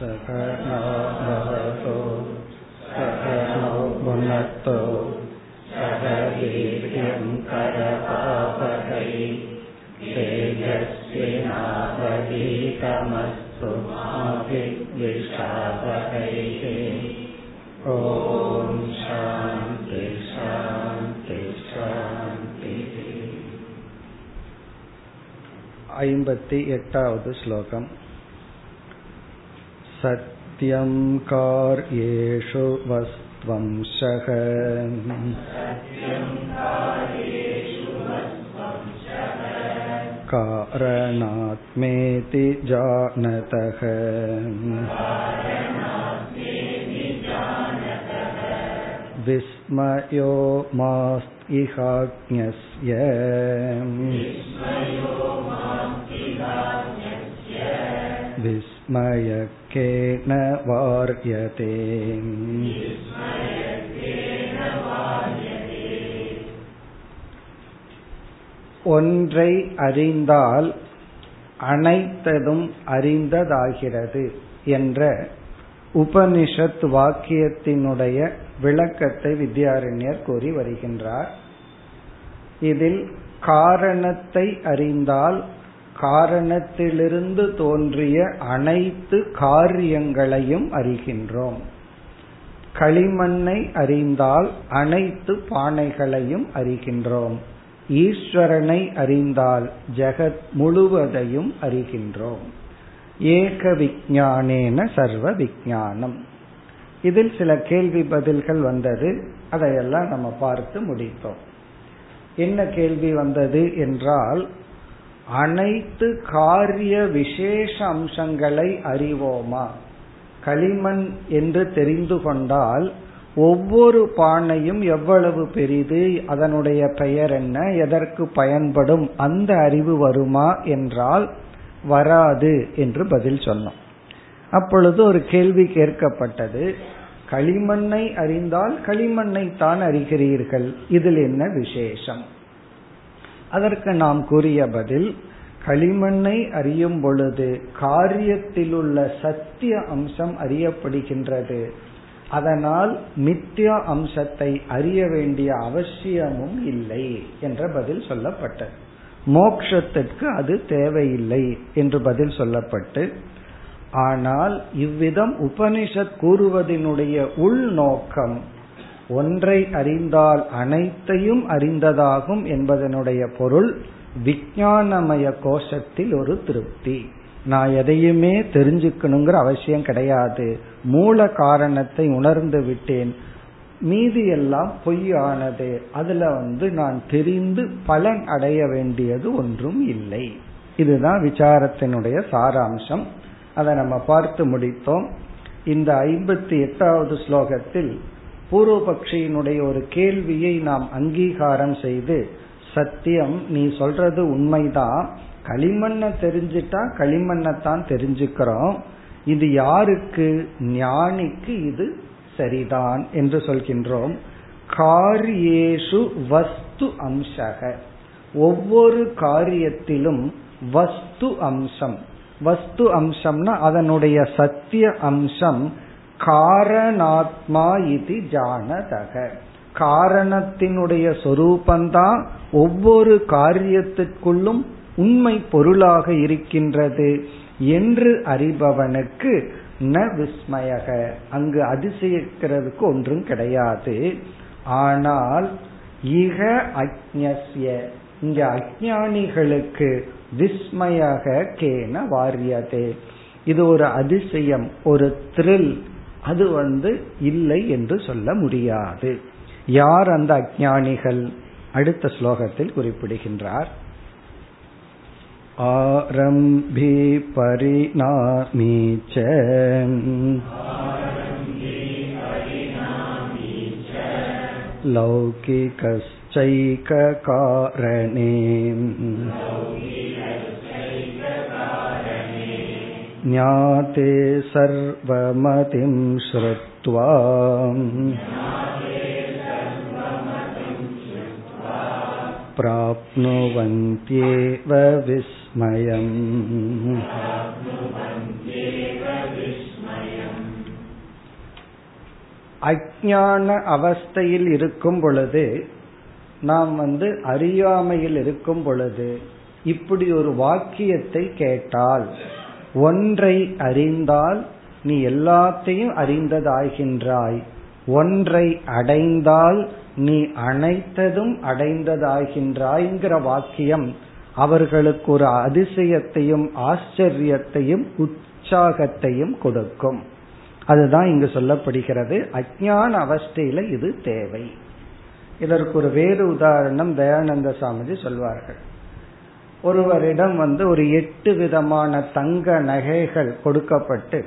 सकनो भवतु सकनो भुनक्तु सह वीर्यं करपावहै तेजस्विनावधीतमस्तु मा विद्विषावहैः ॐ शान्ति शान्ति शान्तिः ऐम्बति एटावद् श्लोकम् सत्यं कार्येषु वस्त्वंशः कारणात्मेति जानतः। विस्मयो विस्मयकेन वार्यते ஒன்றை அறிந்தால் அனைத்ததும் அறிந்ததாகிறது என்ற உபனிஷத் வாக்கியத்தினுடைய விளக்கத்தை வித்யாரண்யர் கூறி வருகின்றார் இதில் காரணத்தை அறிந்தால் காரணத்திலிருந்து தோன்றிய அனைத்து காரியங்களையும் அறிகின்றோம். களிமண்ணை அறிந்தால் அனைத்து பானைகளையும் அறிகின்றோம். ஈஸ்வரனை அறிந்தால் ஜெகத் முழுவதையும் அறிகின்றோம். ஏக விஜானேன சர்வ விஜானம் இதில் சில கேள்வி பதில்கள் வந்தது. அதையெல்லாம் நம்ம பார்த்து முடித்தோம். என்ன கேள்வி வந்தது என்றால் அனைத்து காரிய விசேஷ அம்சங்களை அறிவோமா? களிமண் என்று தெரிந்து கொண்டால் ஒவ்வொரு பானையும் எவ்வளவு பெரிது அதனுடைய பெயர் என்ன எதற்கு பயன்படும் அந்த அறிவு வருமா என்றால் வராது என்று பதில் சொன்னோம். அப்பொழுது ஒரு கேள்வி கேட்கப்பட்டது. களிமண்ணை அறிந்தால் களிமண்ணை தான் அறிகிறீர்கள் இதில் என்ன விசேஷம்? அதற்கு நாம் கூறிய பதில் களிமண்ணை அறியும் பொழுது காரியத்தில் உள்ள சத்திய அம்சம் அறியப்படுகின்றது. அதனால் மித்யா அம்சத்தை அறிய வேண்டிய அவசியமும் இல்லை என்ற பதில் சொல்லப்பட்டது. மோக்ஷத்திற்கு அது தேவையில்லை என்று பதில் சொல்லப்பட்டு ஆனால் இவ்விதம் உபனிஷத் கூறுவதனுடைய உள்நோக்கம் ஒன்றை அறிந்தால் அனைத்தையும் அறிந்ததாகும் என்பதனுடைய பொருள் விஞ்ஞானமய கோஷத்தில் ஒரு திருப்தி. நான் எதையுமே தெரிஞ்சுக்கணுங்கிற அவசியம் கிடையாது. மூல காரணத்தை உணர்ந்து விட்டேன். மீதி எல்லாம் பொய்யானது. அதுல வந்து நான் தெரிந்து பலன் அடைய வேண்டியது ஒன்றும் இல்லை. இதுதான் விசாரத்தினுடைய சாராம்சம். அதை நம்ம பார்த்து முடித்தோம். இந்த ஐம்பத்தி எட்டாவது ஸ்லோகத்தில் பூர்வபக்ஷியினுடைய ஒரு கேள்வியை நாம் அங்கீகாரம் செய்து சத்தியம் நீ சொல்றது உண்மைதான் களிமண்ணை தெரிஞ்சிட்டா களிமண்ணத்தான் தெரிஞ்சுக்கிறோம். இது யாருக்கு? ஞானிக்கு இது சரிதான் என்று சொல்கின்றோம். காரியேஷு வஸ்து அம்சக. ஒவ்வொரு காரியத்திலும் வஸ்து அம்சம். வஸ்து அம்சம்னா அதனுடைய சத்திய அம்சம் காரணாத்மா இது ஜானதக. காரணத்தினுடைய சொரூபந்தான் ஒவ்வொரு காரியத்திற்குள்ளும் உண்மை பொருளாக இருக்கின்றது என்று அறிபவனுக்கு ந விஸ்மயக. அங்கு அதிசயிக்கிறதுக்கு ஒன்றும் கிடையாது. ஆனால் இக அக்ஞசிய இங்க அஜானிகளுக்கு விஸ்மயக கேன வாரியதே. இது ஒரு அதிசயம் ஒரு த்ரில் அது வந்து இல்லை என்று சொல்ல முடியாது. யார் அந்த அஜானிகள் அடுத்த ஸ்லோகத்தில் குறிப்பிடுகின்றார். ஆரம்பி பரிணாமி லௌகிகச்சைக காரணே ज्ञाते सर्वमतिं श्रुत्वा प्राप्नुवन्त्येव विस्मयम् அஜான அவஸ்தையில் இருக்கும் பொழுது நாம் வந்து அறியாமையில் இருக்கும் பொழுது இப்படி ஒரு வாக்கியத்தை கேட்டால் ஒன்றை அறிந்தால் நீ எல்லாத்தையும் அறிந்ததாகின்றாய். ஒன்றை அடைந்தால் நீ அனைத்ததும் அடைந்ததாகின்றாய்ங்கிற வாக்கியம் அவர்களுக்கு ஒரு அதிசயத்தையும் ஆச்சரியத்தையும் உற்சாகத்தையும் கொடுக்கும். அதுதான் இங்கு சொல்லப்படுகிறது. அஜான அவஸ்தையில இது தேவை. இதற்கு ஒரு வேறு உதாரணம் தயானந்த சாமிஜி சொல்வார்கள். ஒருவரிடம் வந்து ஒரு எட்டு விதமான தங்க நகைகள் கொடுக்கப்பட்டு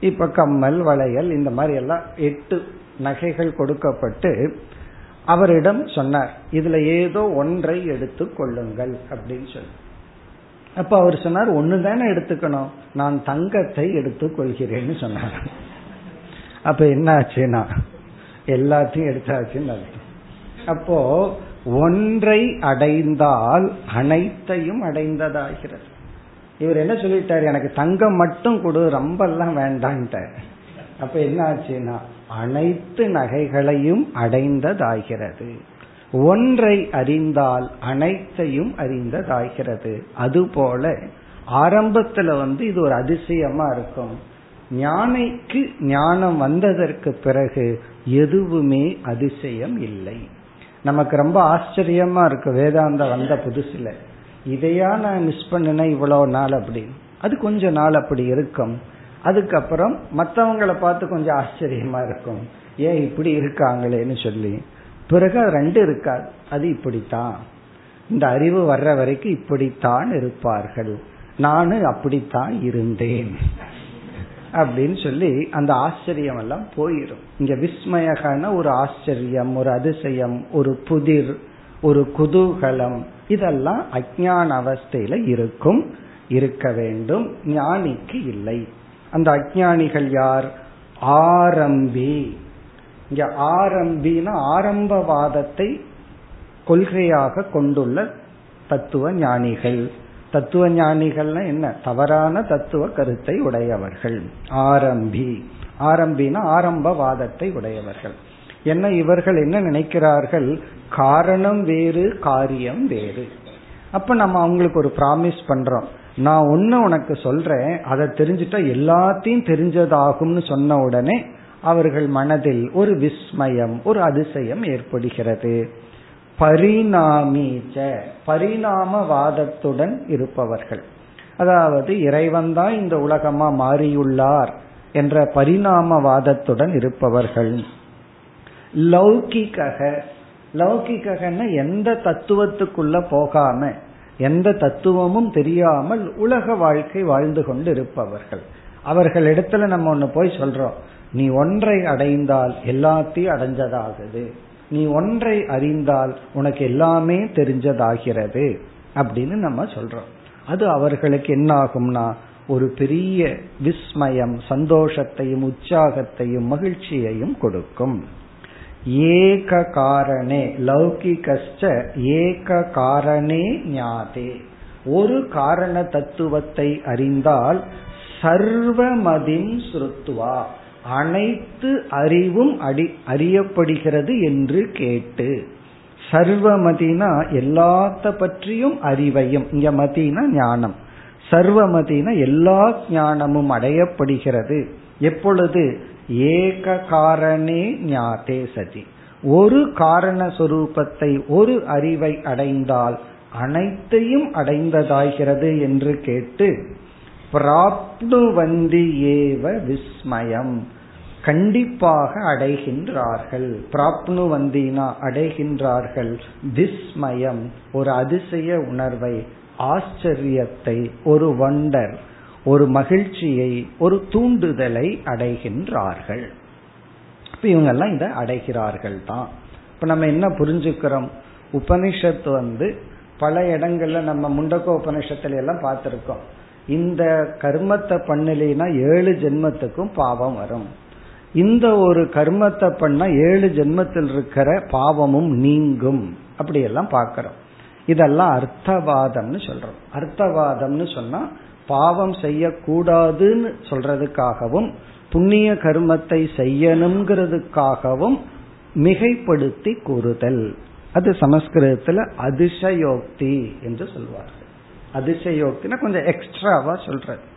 இப்ப கம்மல் வளையல் இந்த மாதிரி எல்லாம் எட்டு நகைகள் கொடுக்கப்பட்டு அவரிடம் சொன்னார் இதுல ஏதோ ஒன்றை எடுத்து கொள்ளுங்கள் அப்படின்னு சொல்லி அப்ப அவர் சொன்னார் ஒன்னு தானே எடுத்துக்கணும் நான் தங்கத்தை எடுத்துக் கொள்கிறேன்னு சொன்னார். அப்ப என்ன ஆச்சுன்னா எல்லாத்தையும் எடுத்தாச்சுன்னு அப்போ ஒன்றை அடைந்தால் அனைத்தையும் அடைந்ததாகிறது. இவர் என்ன சொல்லிட்டார்? எனக்கு தங்கம் மட்டும் கொடு ரொம்ப எல்லாம் வேண்டான்ட்டார் அப்ப என்ன ஆச்சுன்னா அனைத்து நகைகளையும் அடைந்ததாகிறது. ஒன்றை அறிந்தால் அனைத்தையும் அறிந்ததாகிறது. அதுபோல ஆரம்பத்துல வந்து இது ஒரு அதிசயமா இருக்கும். ஞானிக்கு ஞானம் வந்ததற்கு பிறகு எதுவுமே அதிசயம் இல்லை. நமக்கு ரொம்ப ஆச்சரியமா இருக்கு. வேதாந்தம் வந்த புதுசுல. இதையா நான் மிஸ் பண்ணினேன் இவ்வளோ நாள் அப்படி. அது கொஞ்ச நாள் அப்படி இருக்கும். அதுக்கப்புறம் மற்றவங்களை பார்த்து கொஞ்சம் ஆச்சரியமா இருக்கும். ஏன் இப்படி இருக்காங்களேன்னு சொல்லி. பிறகு ரெண்டு இருக்காது. அது இப்படித்தான். இந்த அறிவு வர்ற வரைக்கும் இப்படித்தான் இருப்பார்கள். நானும் அப்படித்தான் இருந்தேன். அப்படின்னு சொல்லி அந்த ஆச்சரியம் எல்லாம் போயிடும் இங்க விஸ்மயகன ஒரு ஆச்சரியம் ஒரு அதிசயம் ஒரு புதிர் ஒரு குதூகலம் இதெல்லாம் அஜான அவஸ்தையில இருக்கும் இருக்க வேண்டும் ஞானிக்கு இல்லை. அந்த அஜானிகள் யார்? ஆரம்பி. இங்க ஆரம்பினா ஆரம்பவாதத்தை கொள்கையாக கொண்டுள்ள தத்துவ ஞானிகள். தத்துவ ஞானிகள்னா என்ன? தவறான தத்துவ கருத்தை உடையவர்கள். ஆரம்பி. ஆரம்பினா ஆரம்பவாதத்தை உடையவர்கள். என்ன இவர்கள் என்ன நினைக்கிறார்கள்? காரணம் வேறு காரியம் வேறு. அப்ப நம்ம அவங்களுக்கு ஒரு ப்ராமிஸ் பண்றோம். நான் ஒன்னு உனக்கு சொல்றேன் அதை தெரிஞ்சுட்டா எல்லாத்தையும் தெரிஞ்சதாகும்னு சொன்ன உடனே அவர்கள் மனதில் ஒரு விஸ்மயம் ஒரு அதிசயம் ஏற்படுகிறது. பரிணாமீச்ச பரிணாமவாதத்துடன் இருப்பவர்கள். அதாவது இறைவன் தான் இந்த உலகமா மாறியுள்ளார் என்ற பரிணாமவாதத்துடன் இருப்பவர்கள். லௌகிக லௌகிகன்னா எந்த தத்துவத்துக்குள்ள போகாம எந்த தத்துவமும் தெரியாமல் உலக வாழ்க்கை வாழ்ந்து கொண்டு இருப்பவர்கள். அவர்கள் இடத்துல நம்ம ஒன்று போய் சொல்றோம். நீ ஒன்றை அடைந்தால் எல்லாத்தையும் அடைஞ்சதாகுது. நீ ஒன்றை அறிந்தால் உனக்கு எல்லாமே தெரிஞ்சதாகிறது அப்படின்னு நம்ம சொல்றோம். அது அவர்களுக்கு என்ன ஆகும்னா ஒரு பெரிய விஸ்மயம் சந்தோஷத்தையும் உற்சாகத்தையும் மகிழ்ச்சியையும் கொடுக்கும். ஏக காரணே லௌகிகஸ்ட ஏக காரணே ஞாதே. ஒரு காரண தத்துவத்தை அறிந்தால் சர்வமதின் ஸ்ருத்வா. அனைத்து அறிவும் அடி அறியப்படுகிறது என்று கேட்டு சர்வமதினா எல்லாத்த பற்றியும் அறிவையும் இங்க மதினா ஞானம். சர்வமதினா எல்லா ஞானமும் அடையப்படுகிறது. எப்பொழுது? ஏக காரணே ஞாதே சதி. ஒரு காரண சொரூபத்தை ஒரு அறிவை அடைந்தால் அனைத்தையும் அடைந்ததாகிறது என்று கேட்டு பிராப்னுவந்தி ஏவ விஸ்மயம். கண்டிப்பாக அடைகின்றார்கள். பிராப்னு வந்தினா அடைகின்றார்கள். விஸ்மயம் ஒரு அதிசய உணர்வை ஆச்சரியத்தை ஒரு வண்டர் ஒரு மகிழ்ச்சியை ஒரு தூண்டுதலை அடைகின்றார்கள். இப்ப இவங்கெல்லாம் இதை அடைகிறார்கள் தான். இப்ப நம்ம என்ன புரிஞ்சுக்கிறோம்? உபனிஷத்து வந்து பல இடங்கள்ல நம்ம முண்டக்கோ உபனிஷத்துல எல்லாம் பார்த்திருக்கோம். இந்த கர்மத்தை பண்ணலைன்னா ஏழு ஜென்மத்துக்கும் பாவம் வரும். இந்த ஒரு கர்மத்தை பண்ணா ஏழு ஜென்மத்தில் இருக்கிற பாவமும் நீங்கும். அப்படி எல்லாம் பார்க்கிறோம். இதெல்லாம் அர்த்தவாதம்னு சொல்றோம். அர்த்தவாதம்னு சொன்னா பாவம் செய்யக்கூடாதுன்னு சொல்றதுக்காகவும் புண்ணிய கர்மத்தை செய்யணுங்கிறதுக்காகவும் மிகைப்படுத்தி கூறுதல். அது சமஸ்கிருதத்துல அதிசயோக்தி என்று சொல்வார்கள். அதிசயோக்தினா கொஞ்சம் எக்ஸ்ட்ராவா சொல்றது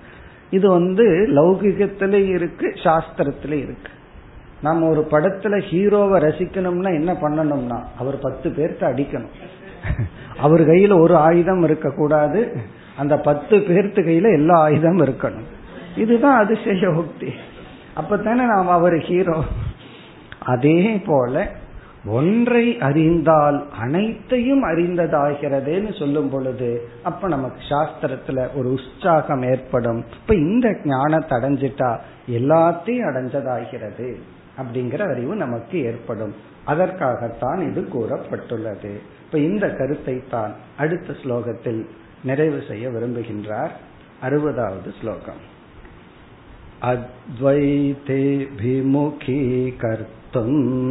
இது வந்து லௌகிகத்துல இருக்கு சாஸ்திரத்துல இருக்கு. நம்ம ஒரு படத்துல ஹீரோவை ரசிக்கணும்னா என்ன பண்ணணும்னா அவர் பத்து பேர்த்த அடிக்கணும். அவர் கையில ஒரு ஆயுதம் இருக்க கூடாது அந்த பத்து பேர்த்து கையில எல்லா ஆயுதம் இருக்கணும். இதுதான் அதிசயோக்தி. அப்பதானே நாம் அவர் ஹீரோ. அதே போல ஒன்றை அறிந்தால் அனைத்தையும் அறிந்ததாகிறதுன்னு சொல்லும் பொழுது அப்ப நமக்கு சாஸ்திரத்துல ஒரு உற்சாகம் ஏற்படும். இப்ப இந்த ஞானத்தை அடைஞ்சிட்டா எல்லாத்தையும் அடைஞ்சதாகிறது அப்படிங்கிற அறிவு நமக்கு ஏற்படும். அதற்காகத்தான் இது கூறப்பட்டுள்ளது. இப்ப இந்த கருத்தை தான் அடுத்த ஸ்லோகத்தில் நிறைவு செய்ய விரும்புகின்றார். அறுபதாவது ஸ்லோகம். अद्वैतेऽभिमुखीकर्तुम्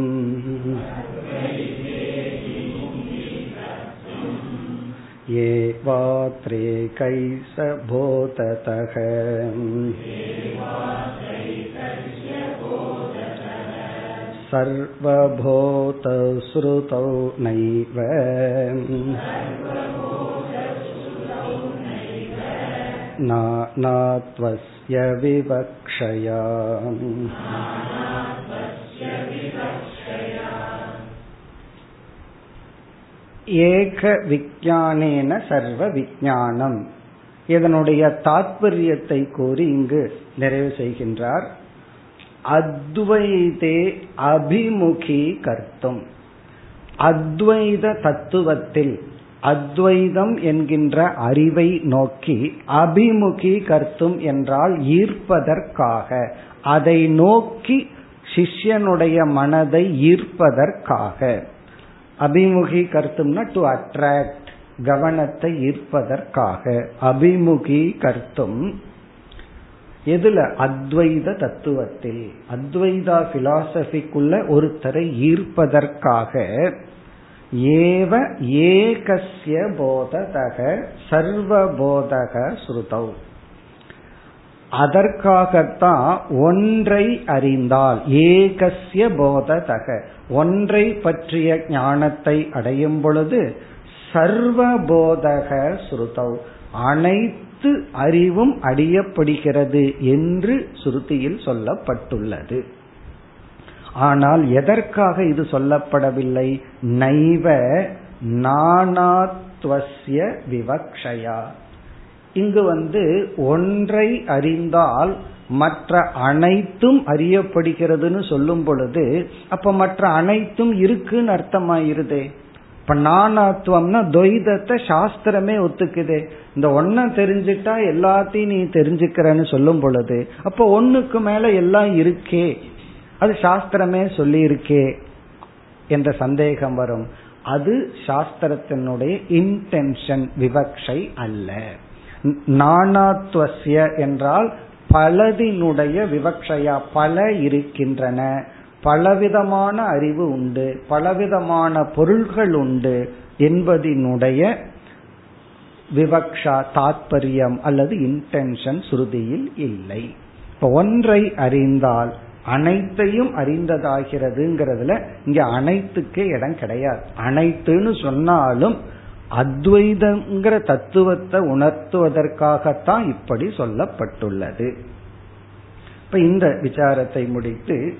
एवात्रेकैसबोधतः सर्वभूतश्रुतौ नैव नानात्वस्य विवक्षया ஏக விஞ்ஞானேன சர்வ விஞ்ஞானம் இதனுடைய தாற்பயத்தை கூறி இங்கு நிறைவு செய்கின்றார். அத்வைதே அபிமுகி கர்த்தும். அத்வைத தத்துவத்தில் அத்வைதம் என்கின்ற அறிவை நோக்கி அபிமுகி கர்த்தும் என்றால் ஈர்ப்பதற்காக அதை நோக்கி சிஷ்யனுடைய மனதை ஈர்ப்பதற்காக. அபிமுகி கருத்தும்னா டு அட்ராக்ட் கவனத்தை ஈர்ப்பதற்காக. அபிமுகி கருத்தும் எதுல? அத்வைத தத்துவத்தில். அத்வைதா பிலாசபிக்குள்ள ஒருத்தரை ஈர்ப்பதற்காக. ஏவ ஏகசிய போதக சர்வபோதக ஸ்ருதௌ. அதற்காகத்தான் ஒன்றை அறிந்தால் ஏகசிய போததக. ஒன்றை பற்றிய ஞானத்தை அடையும் பொழுது சர்வபோதக ஸ்ருதௌ. அனைத்து அறிவும் அடியப்படுகிறது என்று சுருதியில் சொல்லப்பட்டுள்ளது. ஆனால் எதற்காக இது சொல்லப்படவில்லை? நைவ நானாத்வசிய விவக்ஷயா. இங்கு வந்து ஒன்றை அறிந்தால் மற்ற அனைத்தும் அறியப்படுகிறதுன்னு சொல்லும் பொழுது அப்ப மற்ற அனைத்தும் இருக்குன்னு அர்த்தமாயிருதே. இப்ப நானாத்துவம்னா துவைதத்தை சாஸ்திரமே ஒத்துக்குதே. இந்த ஒன்ன தெரிஞ்சிட்டா எல்லாத்தையும் நீ தெரிஞ்சுக்கிறன்னு சொல்லும் பொழுது அப்ப ஒன்னுக்கு மேல எல்லாம் இருக்கே. அது சாஸ்திரமே சொல்லி இருக்கே என்ற சந்தேகம் வரும். அது சாஸ்திரத்தினுடைய இன்டென்ஷன் விவக்ஷை அல்ல. நானாத்வசிய என்றால் பலதினுடைய விவக்ஷயா பல இருக்கின்றன. பலவிதமான அறிவு உண்டு பலவிதமான பொருள்கள் உண்டு என்பதினுடைய விவக்ஷா தாத்பரியம் அல்லது இன்டென்ஷன் சுருதியில் இல்லை. இப்ப ஒன்றை அறிந்தால் அனைத்தையும் அறிந்ததாகிறதுங்கிறதுல இங்க அனைத்துக்கே இடம் கிடையாது. அனைத்துன்னு சொன்னாலும் அத்வைதங்கிற தத்துவத்தை உணர்த்துவதற்காகத்தான் இப்படி சொல்லப்பட்டுள்ளது. இப்ப இந்த விசாரத்தை முடித்து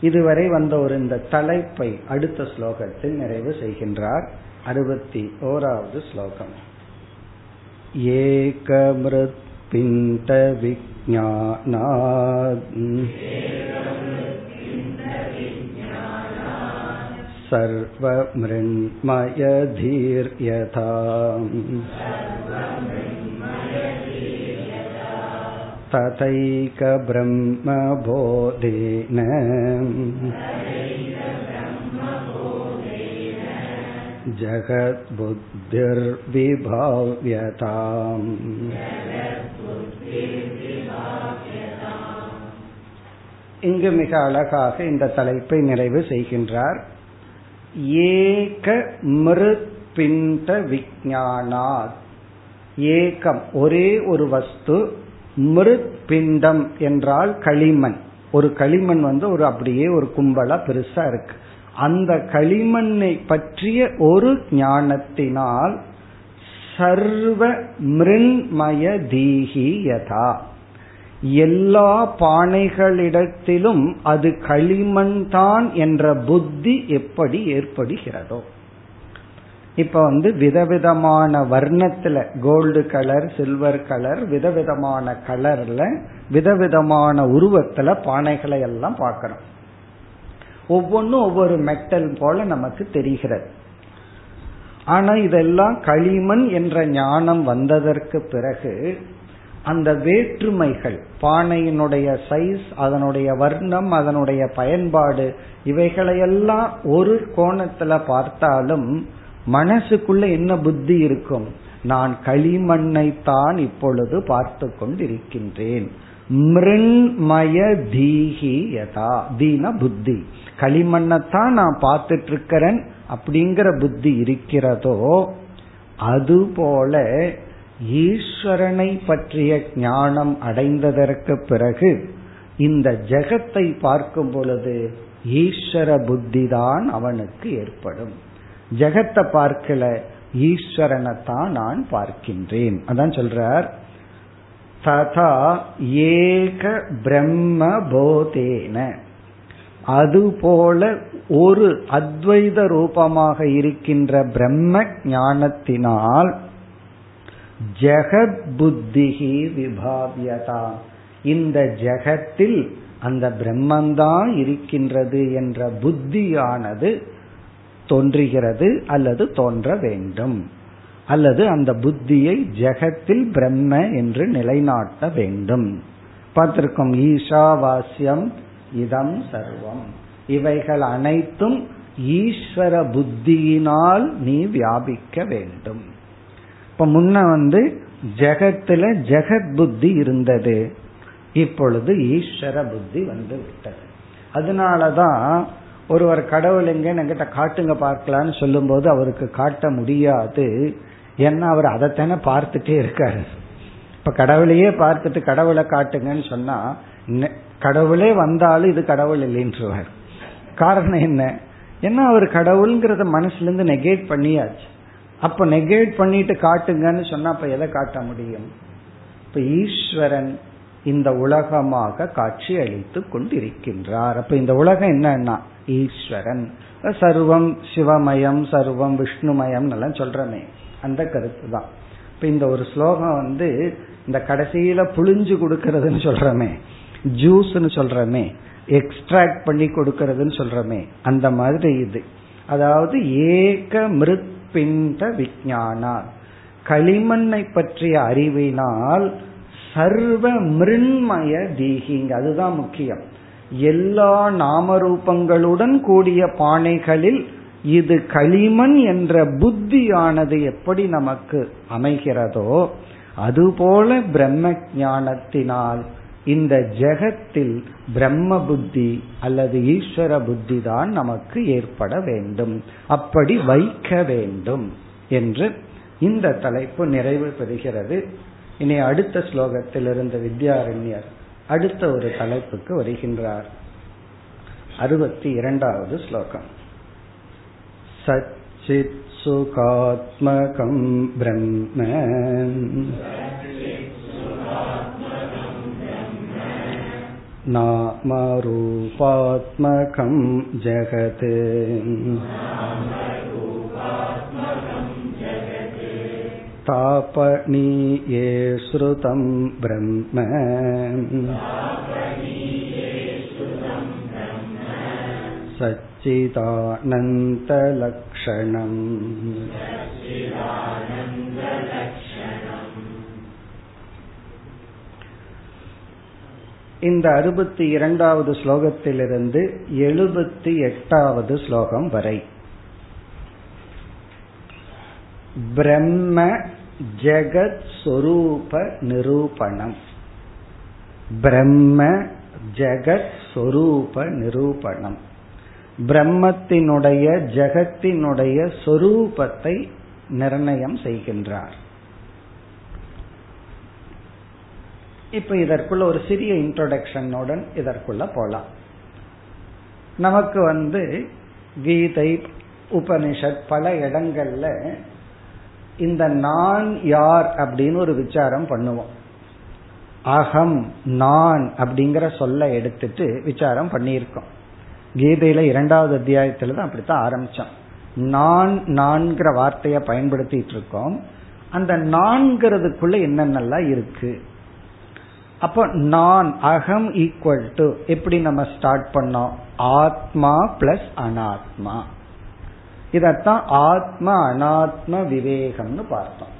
இதுவரை வந்த ஒரு இந்த தலைப்பை அடுத்த ஸ்லோகத்தில் நிறைவு செய்கின்றார். அறுபத்தி ஓராவது ஸ்லோகம். ஏகமிருத் பிண்ட விஜானாத் सर्वमृण्मयधीर्यथा तथैकब्रह्मबोधेन जगद्बुद्धिर्विभाव्यताम् இங்கு மிக அழகாக இந்த தலைப்பை நிறைவு செய்கின்றார் ஏக மிருத்பிண்ட விஜானாத் ஏகம் ஒரே ஒரு வஸ்து மிருத் பிண்டம் என்றால் களிமண். ஒரு களிமண் வந்து ஒரு அப்படியே ஒரு கும்பலா பெருசா இருக்கு. அந்த களிமண்ணை பற்றிய ஒரு ஞானத்தினால் சர்வ மிருண்மய தீகி யதா. எல்லா பானைகளிடத்திலும் அது களிமண் தான் என்ற புத்தி எப்படி ஏற்படுகிறதோ. இப்ப வந்து விதவிதமான வர்ணத்துல கோல்டு கலர் சில்வர் கலர் விதவிதமான கலர்ல விதவிதமான உருவத்துல பானைகளை எல்லாம் பார்க்கிறோம். ஒவ்வொன்றும் ஒவ்வொரு மெட்டல் போல நமக்கு தெரிகிறது. ஆனா இதெல்லாம் களிமண் என்ற ஞானம் வந்ததற்கு பிறகு அந்த வேற்றுமைகள் பானையினுடைய சைஸ் அதனுடைய வர்ணம் அதனுடைய பயன்பாடு இவைகளையெல்லாம் ஒரு கோணத்துல பார்த்தாலும் மனசுக்குள்ள என்ன புத்தி இருக்கும்? நான் களிமண்ணை தான் இப்பொழுது பார்த்து கொண்டிருக்கின்றேன். மிருண்மய தீஹி யதா தீன புத்தி. களிமண்ணத்தான் நான் பார்த்துட்டு இருக்கிறேன் அப்படிங்கிற புத்தி இருக்கிறதோ அதுபோல ஈஸ்வரனை பற்றிய ஞானம் அடைந்ததற்கு பிறகு இந்த ஜெகத்தை பார்க்கும் பொழுது ஈஸ்வர புத்தி தான் அவனுக்கு ஏற்படும். ஜெகத்தை பார்க்கல ஈஸ்வரனை தான் நான் பார்க்கின்றேன். அதான் சொல்றார். ததா ஏக பிரம்ம போதேன. அதுபோல ஒரு அத்வைத ரூபமாக இருக்கின்ற பிரம்ம ஞானத்தினால் ஜெகத் புத்திகி விபாவியதா. இந்த ஜெகத்தில் அந்த பிரம்மந்தான் இருக்கின்றது என்ற புத்தியானது தோன்றுகிறது அல்லது தோன்ற வேண்டும். அல்லது அந்த புத்தியை ஜெகத்தில் பிரம்ம என்று நிலைநாட்ட வேண்டும். பார்த்திருக்கும் ஈஷாவாஸ்யம் இதம் சர்வம். இவைகள் அனைத்தும் ஈஸ்வர புத்தியினால் நீ வியாபிக்க வேண்டும். இப்ப முன்ன வந்து ஜெகத்துல ஜெகத் புத்தி இருந்தது. இப்பொழுது ஈஸ்வர புத்தி வந்து விட்டது. அதனாலதான் ஒருவர் கடவுள் எங்கன்னு என்கிட்ட காட்டுங்க பார்க்கலான்னு சொல்லும் போது அவருக்கு காட்ட முடியாது. ஏன்னா அவர் அதைத்தானே பார்த்துட்டே இருக்காரு. இப்ப கடவுளையே பார்த்துட்டு கடவுளை காட்டுங்கன்னு சொன்னா கடவுளே வந்தாலும் இது கடவுள் இல்லைன்றுவார். காரணம் என்ன? ஏன்னா அவர் கடவுள்ங்கிறத மனசுல இருந்து நெகேட் பண்ணியாச்சு. அப்ப நெகேட் பண்ணிட்டு காட்டுங்கன்னு சொன்னா அப்ப எதை காட்ட முடியும்? இப்ப ஈஸ்வரன் இந்த உலகமாக காட்சி அளித்து கொண்டிருக்கின்றார். அப்ப இந்த உலகம் என்னன்னா ஈஸ்வரன். சர்வம் சிவமயம் சர்வம் விஷ்ணுமயம் எல்லாம் சொல்றமே. அந்த கருத்து தான். இப்ப இந்த ஒரு ஸ்லோகம் வந்து இந்த கடைசியில புளிஞ்சு கொடுக்கறதுன்னு சொல்றமே. ஜூஸ்ன்னு சொல்றமே. எக்ஸ்ட்ராக்ட் பண்ணி கொடுக்கறதுன்னு சொல்றமே. அந்த மாதிரி இது. அதாவது ஏக பிண்ட விஜானா களிமண்ணை பற்றிய அறிவினால் சர்வ மிருண்மய தீகிங் அதுதான் முக்கியம். எல்லா நாமரூபங்களுடன் கூடிய பானைகளில் இது களிமண் என்ற புத்தியானது எப்படி நமக்கு அமைகிறதோ அதுபோல பிரம்ம ஞானத்தினால் இந்த ஜெகத்தில் பிரம்ம புத்தி அல்லது ஈஸ்வர புத்தி தான் நமக்கு ஏற்பட வேண்டும். அப்படி வைக்க வேண்டும் என்று இந்த தலைப்பு நிறைவு பெறுகிறது. இனி அடுத்த ஸ்லோகத்தில் இருந்த வித்யாரண்யர் அடுத்த ஒரு தலைப்புக்கு வருகின்றார். அறுபத்தி இரண்டாவது ஸ்லோகம். சச்சித் சுகாத்மகம் பிரம்ம नामरूपात्मकं जगत् तापनीये श्रुतं ब्रह्म सच्चिदानन्तलक्षणम् இந்த அறுபத்தி இரண்டாவது ஸ்லோகத்திலிருந்து எழுபத்தி எட்டாவது ஸ்லோகம் வரை. பிரம்ம ஜெகத் சொரூப நிரூபணம். பிரம்ம ஜெகத் சொரூப நிரூபணம். பிரம்மத்தினுடைய ஜெகத்தினுடைய சொரூபத்தை நிர்ணயம் செய்கின்றார். இப்ப இதற்குள்ள ஒரு சிறிய இன்ட்ரோடக்ஷனுடன் இதற்குள்ள போலாம். நமக்கு வந்து கீதை உபனிஷத் பல இடங்கள்ல இந்த நான் யார் அப்படின்னு ஒரு விசாரம் பண்ணுவோம். அகம் நான் அப்படிங்கிற சொல்ல எடுத்துட்டு விசாரம் பண்ணியிருக்கோம். கீதையில இரண்டாவது அத்தியாயத்துல தான் அப்படித்தான் ஆரம்பிச்சோம். நான் நான்கிற வார்த்தையை பயன்படுத்திட்டு இருக்கோம். அந்த நான்கிறதுக்குள்ள என்னென்னலாம் இருக்கு? அப்போ நான் அகம் ஈக்குவல் டு எப்படி நம்ம ஸ்டார்ட் பண்ணோம்? ஆத்மா பிளஸ் அனாத்மா. இதத்தான் ஆத்ம அனாத்ம விவேகம்னு பார்த்தோம்.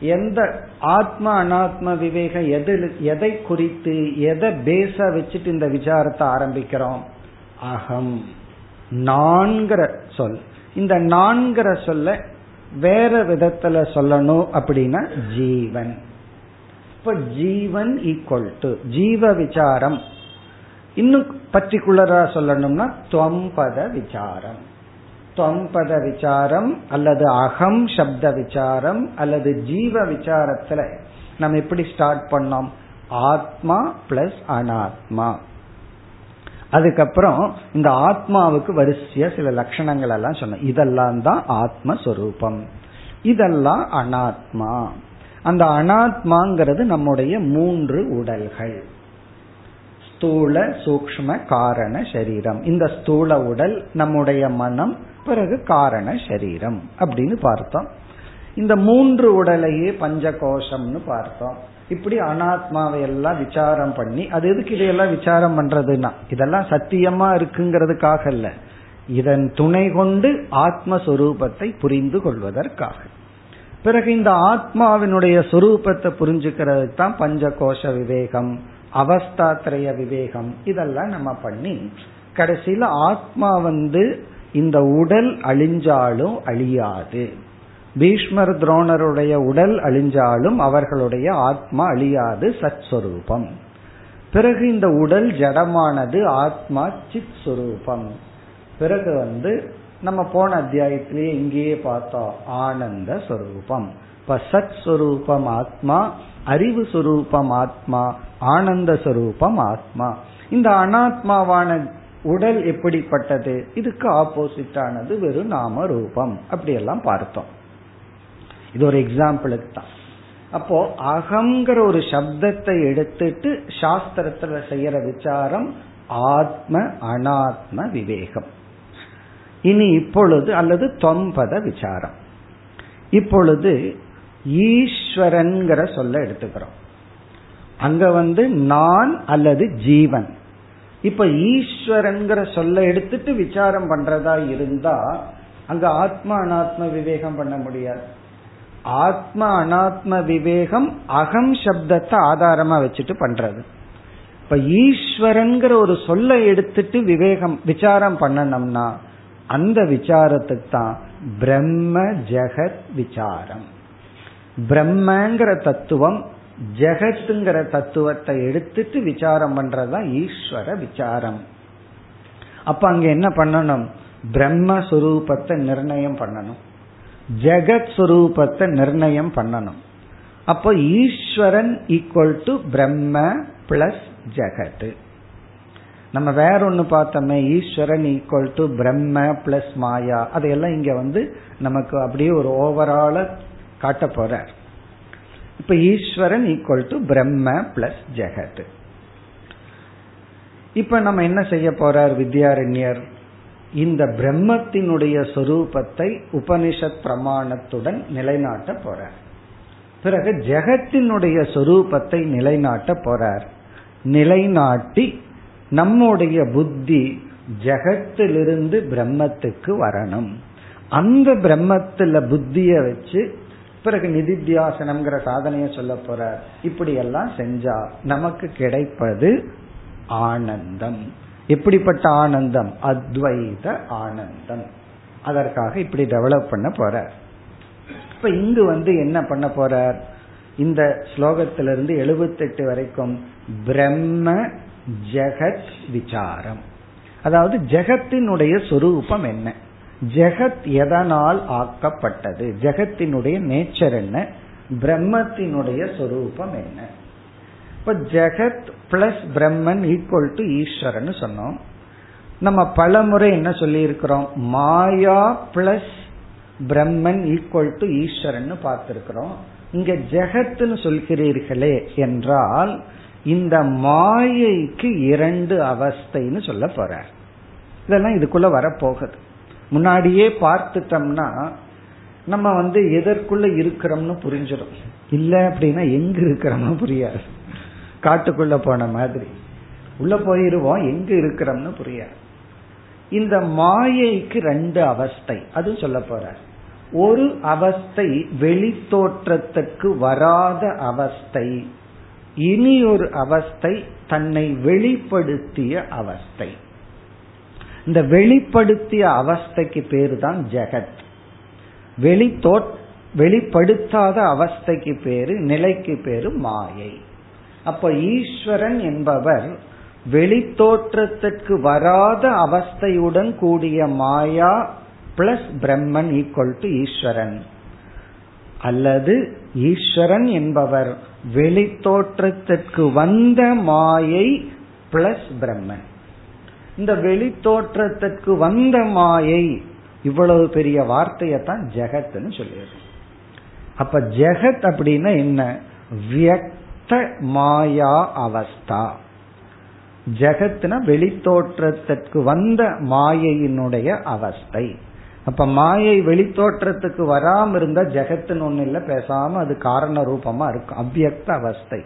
எந்த ஆத்ம அனாத்ம விவேகம் எது எதை குறித்து எதை பேச வச்சுட்டு இந்த விசாரத்தை ஆரம்பிக்கிறோம்? அகம். நான்கிற சொல். இந்த நான்கிற சொல்ல வேற விதத்துல சொல்லணும் அப்படின்னா ஜீவன். ஜீவன் ஈக்குவல் டு ஜீவ விசாரம். இன்னும் பர்டிகுலரா சொல்லணும்னா துவம்பத விசாரம். துவம்பத விசாரம் அல்லது அகம் சப்த விசாரம் அல்லது ஜீவ விசாரத்துல நம்ம எப்படி ஸ்டார்ட் பண்ணோம்? ஆத்மா பிளஸ் அனாத்மா. அதுக்கப்புறம் இந்த ஆத்மாவுக்கு வரிசையா சில லட்சணங்கள் எல்லாம் சொன்னோம். இதெல்லாம் தான் ஆத்மஸ்வரூபம் இதெல்லாம் அனாத்மா. அந்த அனாத்மாங்கிறது நம்முடைய மூன்று உடல்கள். ஸ்தூல சூக்ம காரண சரீரம். இந்த ஸ்தூல உடல் நம்முடைய மனம் பிறகு காரண சரீரம் அப்படின்னு பார்த்தோம். இந்த மூன்று உடலையே பஞ்ச கோஷம்னு பார்த்தோம். இப்படி அனாத்மாவை எல்லாம் விசாரம் பண்ணி அது எதுக்கு இதையெல்லாம் விசாரம் பண்றதுன்னா? இதெல்லாம் சத்தியமா இருக்குங்கிறதுக்காக இல்ல. இதன் துணை கொண்டு ஆத்மஸ்வரூபத்தை புரிந்து கொள்வதற்காக. பிறகு இந்த ஆத்மாவினுடைய சொரூபத்தை புரிஞ்சுக்கிறது தான் பஞ்சகோஷ விவேகம் அவஸ்தாத்திரைய விவேகம். இதெல்லாம் நம்ம பண்ணி கடைசியில ஆத்மா வந்து இந்த உடல் அழிஞ்சாலும் அழியாது. பீஷ்மர் துரோணருடைய உடல் அழிஞ்சாலும் அவர்களுடைய ஆத்மா அழியாது சத்ஸ்வரூபம். பிறகு இந்த உடல் ஜடமானது ஆத்மா சித் சுரூபம் பிறகு வந்து நம்ம போன அத்தியாயத்திலேயே இங்கேயே பார்த்தோம் ஆனந்த ஸ்வரூபம் இப்ப சத் சுரூபம் ஆத்மா அறிவு சுரூபம் ஆத்மா ஆனந்த சுரூபம் ஆத்மா. இந்த அனாத்மாவான உடல் எப்படிப்பட்டது? இதுக்கு ஆப்போசிட் ஆனது வெறும் நாம ரூபம். அப்படியெல்லாம் பார்த்தோம். இது ஒரு எக்ஸாம்பிளுக்கு தான். அப்போ அகங்கிற ஒரு சப்தத்தை எடுத்துட்டு சாஸ்திரத்துல செய்யற விசாரம் ஆத்ம அனாத்ம விவேகம். இனி இப்பொழுது அல்லது தொம்பத விசாரம். இப்பொழுது ஈஸ்வரன்கிற சொல்ல எடுத்துக்கிறோம். அங்க வந்து நான் அல்லது ஜீவன். இப்ப ஈஸ்வரன்கிற சொல்ல எடுத்துட்டு விசாரம் பண்றதா இருந்தா அங்க ஆத்மா அனாத்ம விவேகம் பண்ண முடியாது. ஆத்ம அனாத்ம விவேகம் அகம் சப்தத்தை ஆதாரமா வச்சுட்டு பண்றது. இப்ப ஈஸ்வரன்கிற ஒரு சொல்ல எடுத்துட்டு விவேகம் விசாரம் பண்ணணும்னா அந்த விசாரத்துக்கு தான் பிரம்ம ஜெகத் விசாரம். பிரம்மங்கிற தத்துவம் ஜெகத்துங்கிற தத்துவத்தை எடுத்துட்டு விசாரம் பண்றதுதான் ஈஸ்வர விசாரம். அப்ப அங்க என்ன பண்ணணும்? பிரம்மஸ்வரூபத்தை நிர்ணயம் பண்ணணும். ஜெகத் சுரூபத்தை நிர்ணயம் பண்ணணும். அப்போ Eswaran equal to Brahma plus ஜெகத். நம்ம வேற ஒன்னு பார்த்தோமே Eswaran equal to Brahma plus மாயா. அதையெல்லாம் இங்க வந்து நமக்கு அப்படியே ஒரு ஓவரால காட்ட போறார். இப்ப Eswaran equal to Brahma plus ஜெகத். இப்ப நம்ம என்ன செய்ய போறார் வித்யாரண்யர்? இந்த பிரம்மத்தினுடைய சொரூபத்தை உபனிஷத் பிரமாணத்துடன் நிலைநாட்ட போறார். பிறகு ஜெகத்தினுடைய சொரூபத்தை நிலைநாட்ட போறார். நிலைநாட்டி நம்முடைய புத்தி ஜெகத்திலிருந்து பிரம்மத்துக்கு வரணும். அந்த பிரம்மத்துல புத்திய வச்சு பிறகு நிதித்தியாசனம்ங்கிற சாதனைய சொல்ல போற இப்படி எல்லாம் செஞ்சா நமக்கு கிடைப்பது ஆனந்தம். எப்படிப்பட்ட ஆனந்தம்? அத்வைத ஆனந்தம். அதற்காக இப்படி டெவலப் பண்ண போற இப்ப இங்கு வந்து என்ன பண்ண போறார்? இந்த ஸ்லோகத்திலிருந்து எழுபத்தெட்டு வரைக்கும் பிரம்ம ஜெகத் விசாரம். அதாவது ஜெகத்தினுடைய சொரூபம் என்ன? ஜெகத் எதனால் ஆக்கப்பட்டது? ஜெகத்தினுடைய நேச்சர் என்ன? பிரம்மத்தினுடைய சொரூபம் என்ன? இப்ப ஜெகத் plus Brahman equal to Eswaran சொன்னோம். நம்ம பலமுறை என்ன சொல்லி இருக்கிறோம் மாயா plus Brahman equal to Eswaran பார்த்திருக்கிறோம். இங்க ஜெகத்னு சொல்கிறீர்களே என்றால் இந்த மாயைக்கு இரண்டு அவஸ்தைன்னு சொல்ல போறார் இதெல்லாம் இதுக்குள்ள வரப்போகுது. முன்னாடியே பார்த்துட்டோம்னா நம்ம வந்து எதற்குள்ள இருக்கிறோம்னு புரிஞ்சிடும். இல்ல அப்படின்னா எங்க இருக்கிறோம்னு புரியாது. காட்டுக்குள்ள போன மாதிரி. உள்ள போயிருவோம் எங்க இருக்கிறோம்னு புரியாது. இந்த மாயைக்கு ரெண்டு அவஸ்தை அது சொல்ல போற. ஒரு அவஸ்தை வெளித்தோற்றத்துக்கு வராத அவஸ்தை. இனி ஒரு அவஸ்தை தன்னை வெளிப்படுத்திய அவஸ்தை. இந்த வெளிப்படுத்திய அவஸ்தைக்கு பேரு தான் ஜெகத். வெளி வெளிப்படுத்தாத அவஸ்தைக்கு பேரு நிலைக்கு பேரு மாயை. அப்ப ஈஸ்வரன் என்பவர் வெளித்தோற்றத்திற்கு வராத அவஸ்தையுடன் கூடிய மாயா plus Brahman equal to Eswaran. அல்லது ஈஸ்வரன் என்பவர் வெளித்தோற்றத்திற்கு வந்த மாயை பிளஸ் பிரம்மன். இந்த வெளித்தோற்றத்திற்கு வந்த மாயை இவ்வளவு பெரிய வார்த்தையை தான் ஜெகத்னு சொல்லிடுறோம் அப்ப ஜெகத் அப்படின்னா என்ன? வியக்த மாயா அவஸ்தா. ஜெகத்னா வெளித்தோற்றத்திற்கு வந்த மாயையினுடைய அவஸ்தை. அப்ப மாயை வெளித்தோற்றத்துக்கு வராம இருந்தா ஜெகத்துன்னு ஒண்ணு இல்ல பேசாம அது காரண ரூபமா இருக்கும் அவ்வியக்த அவஸ்தை.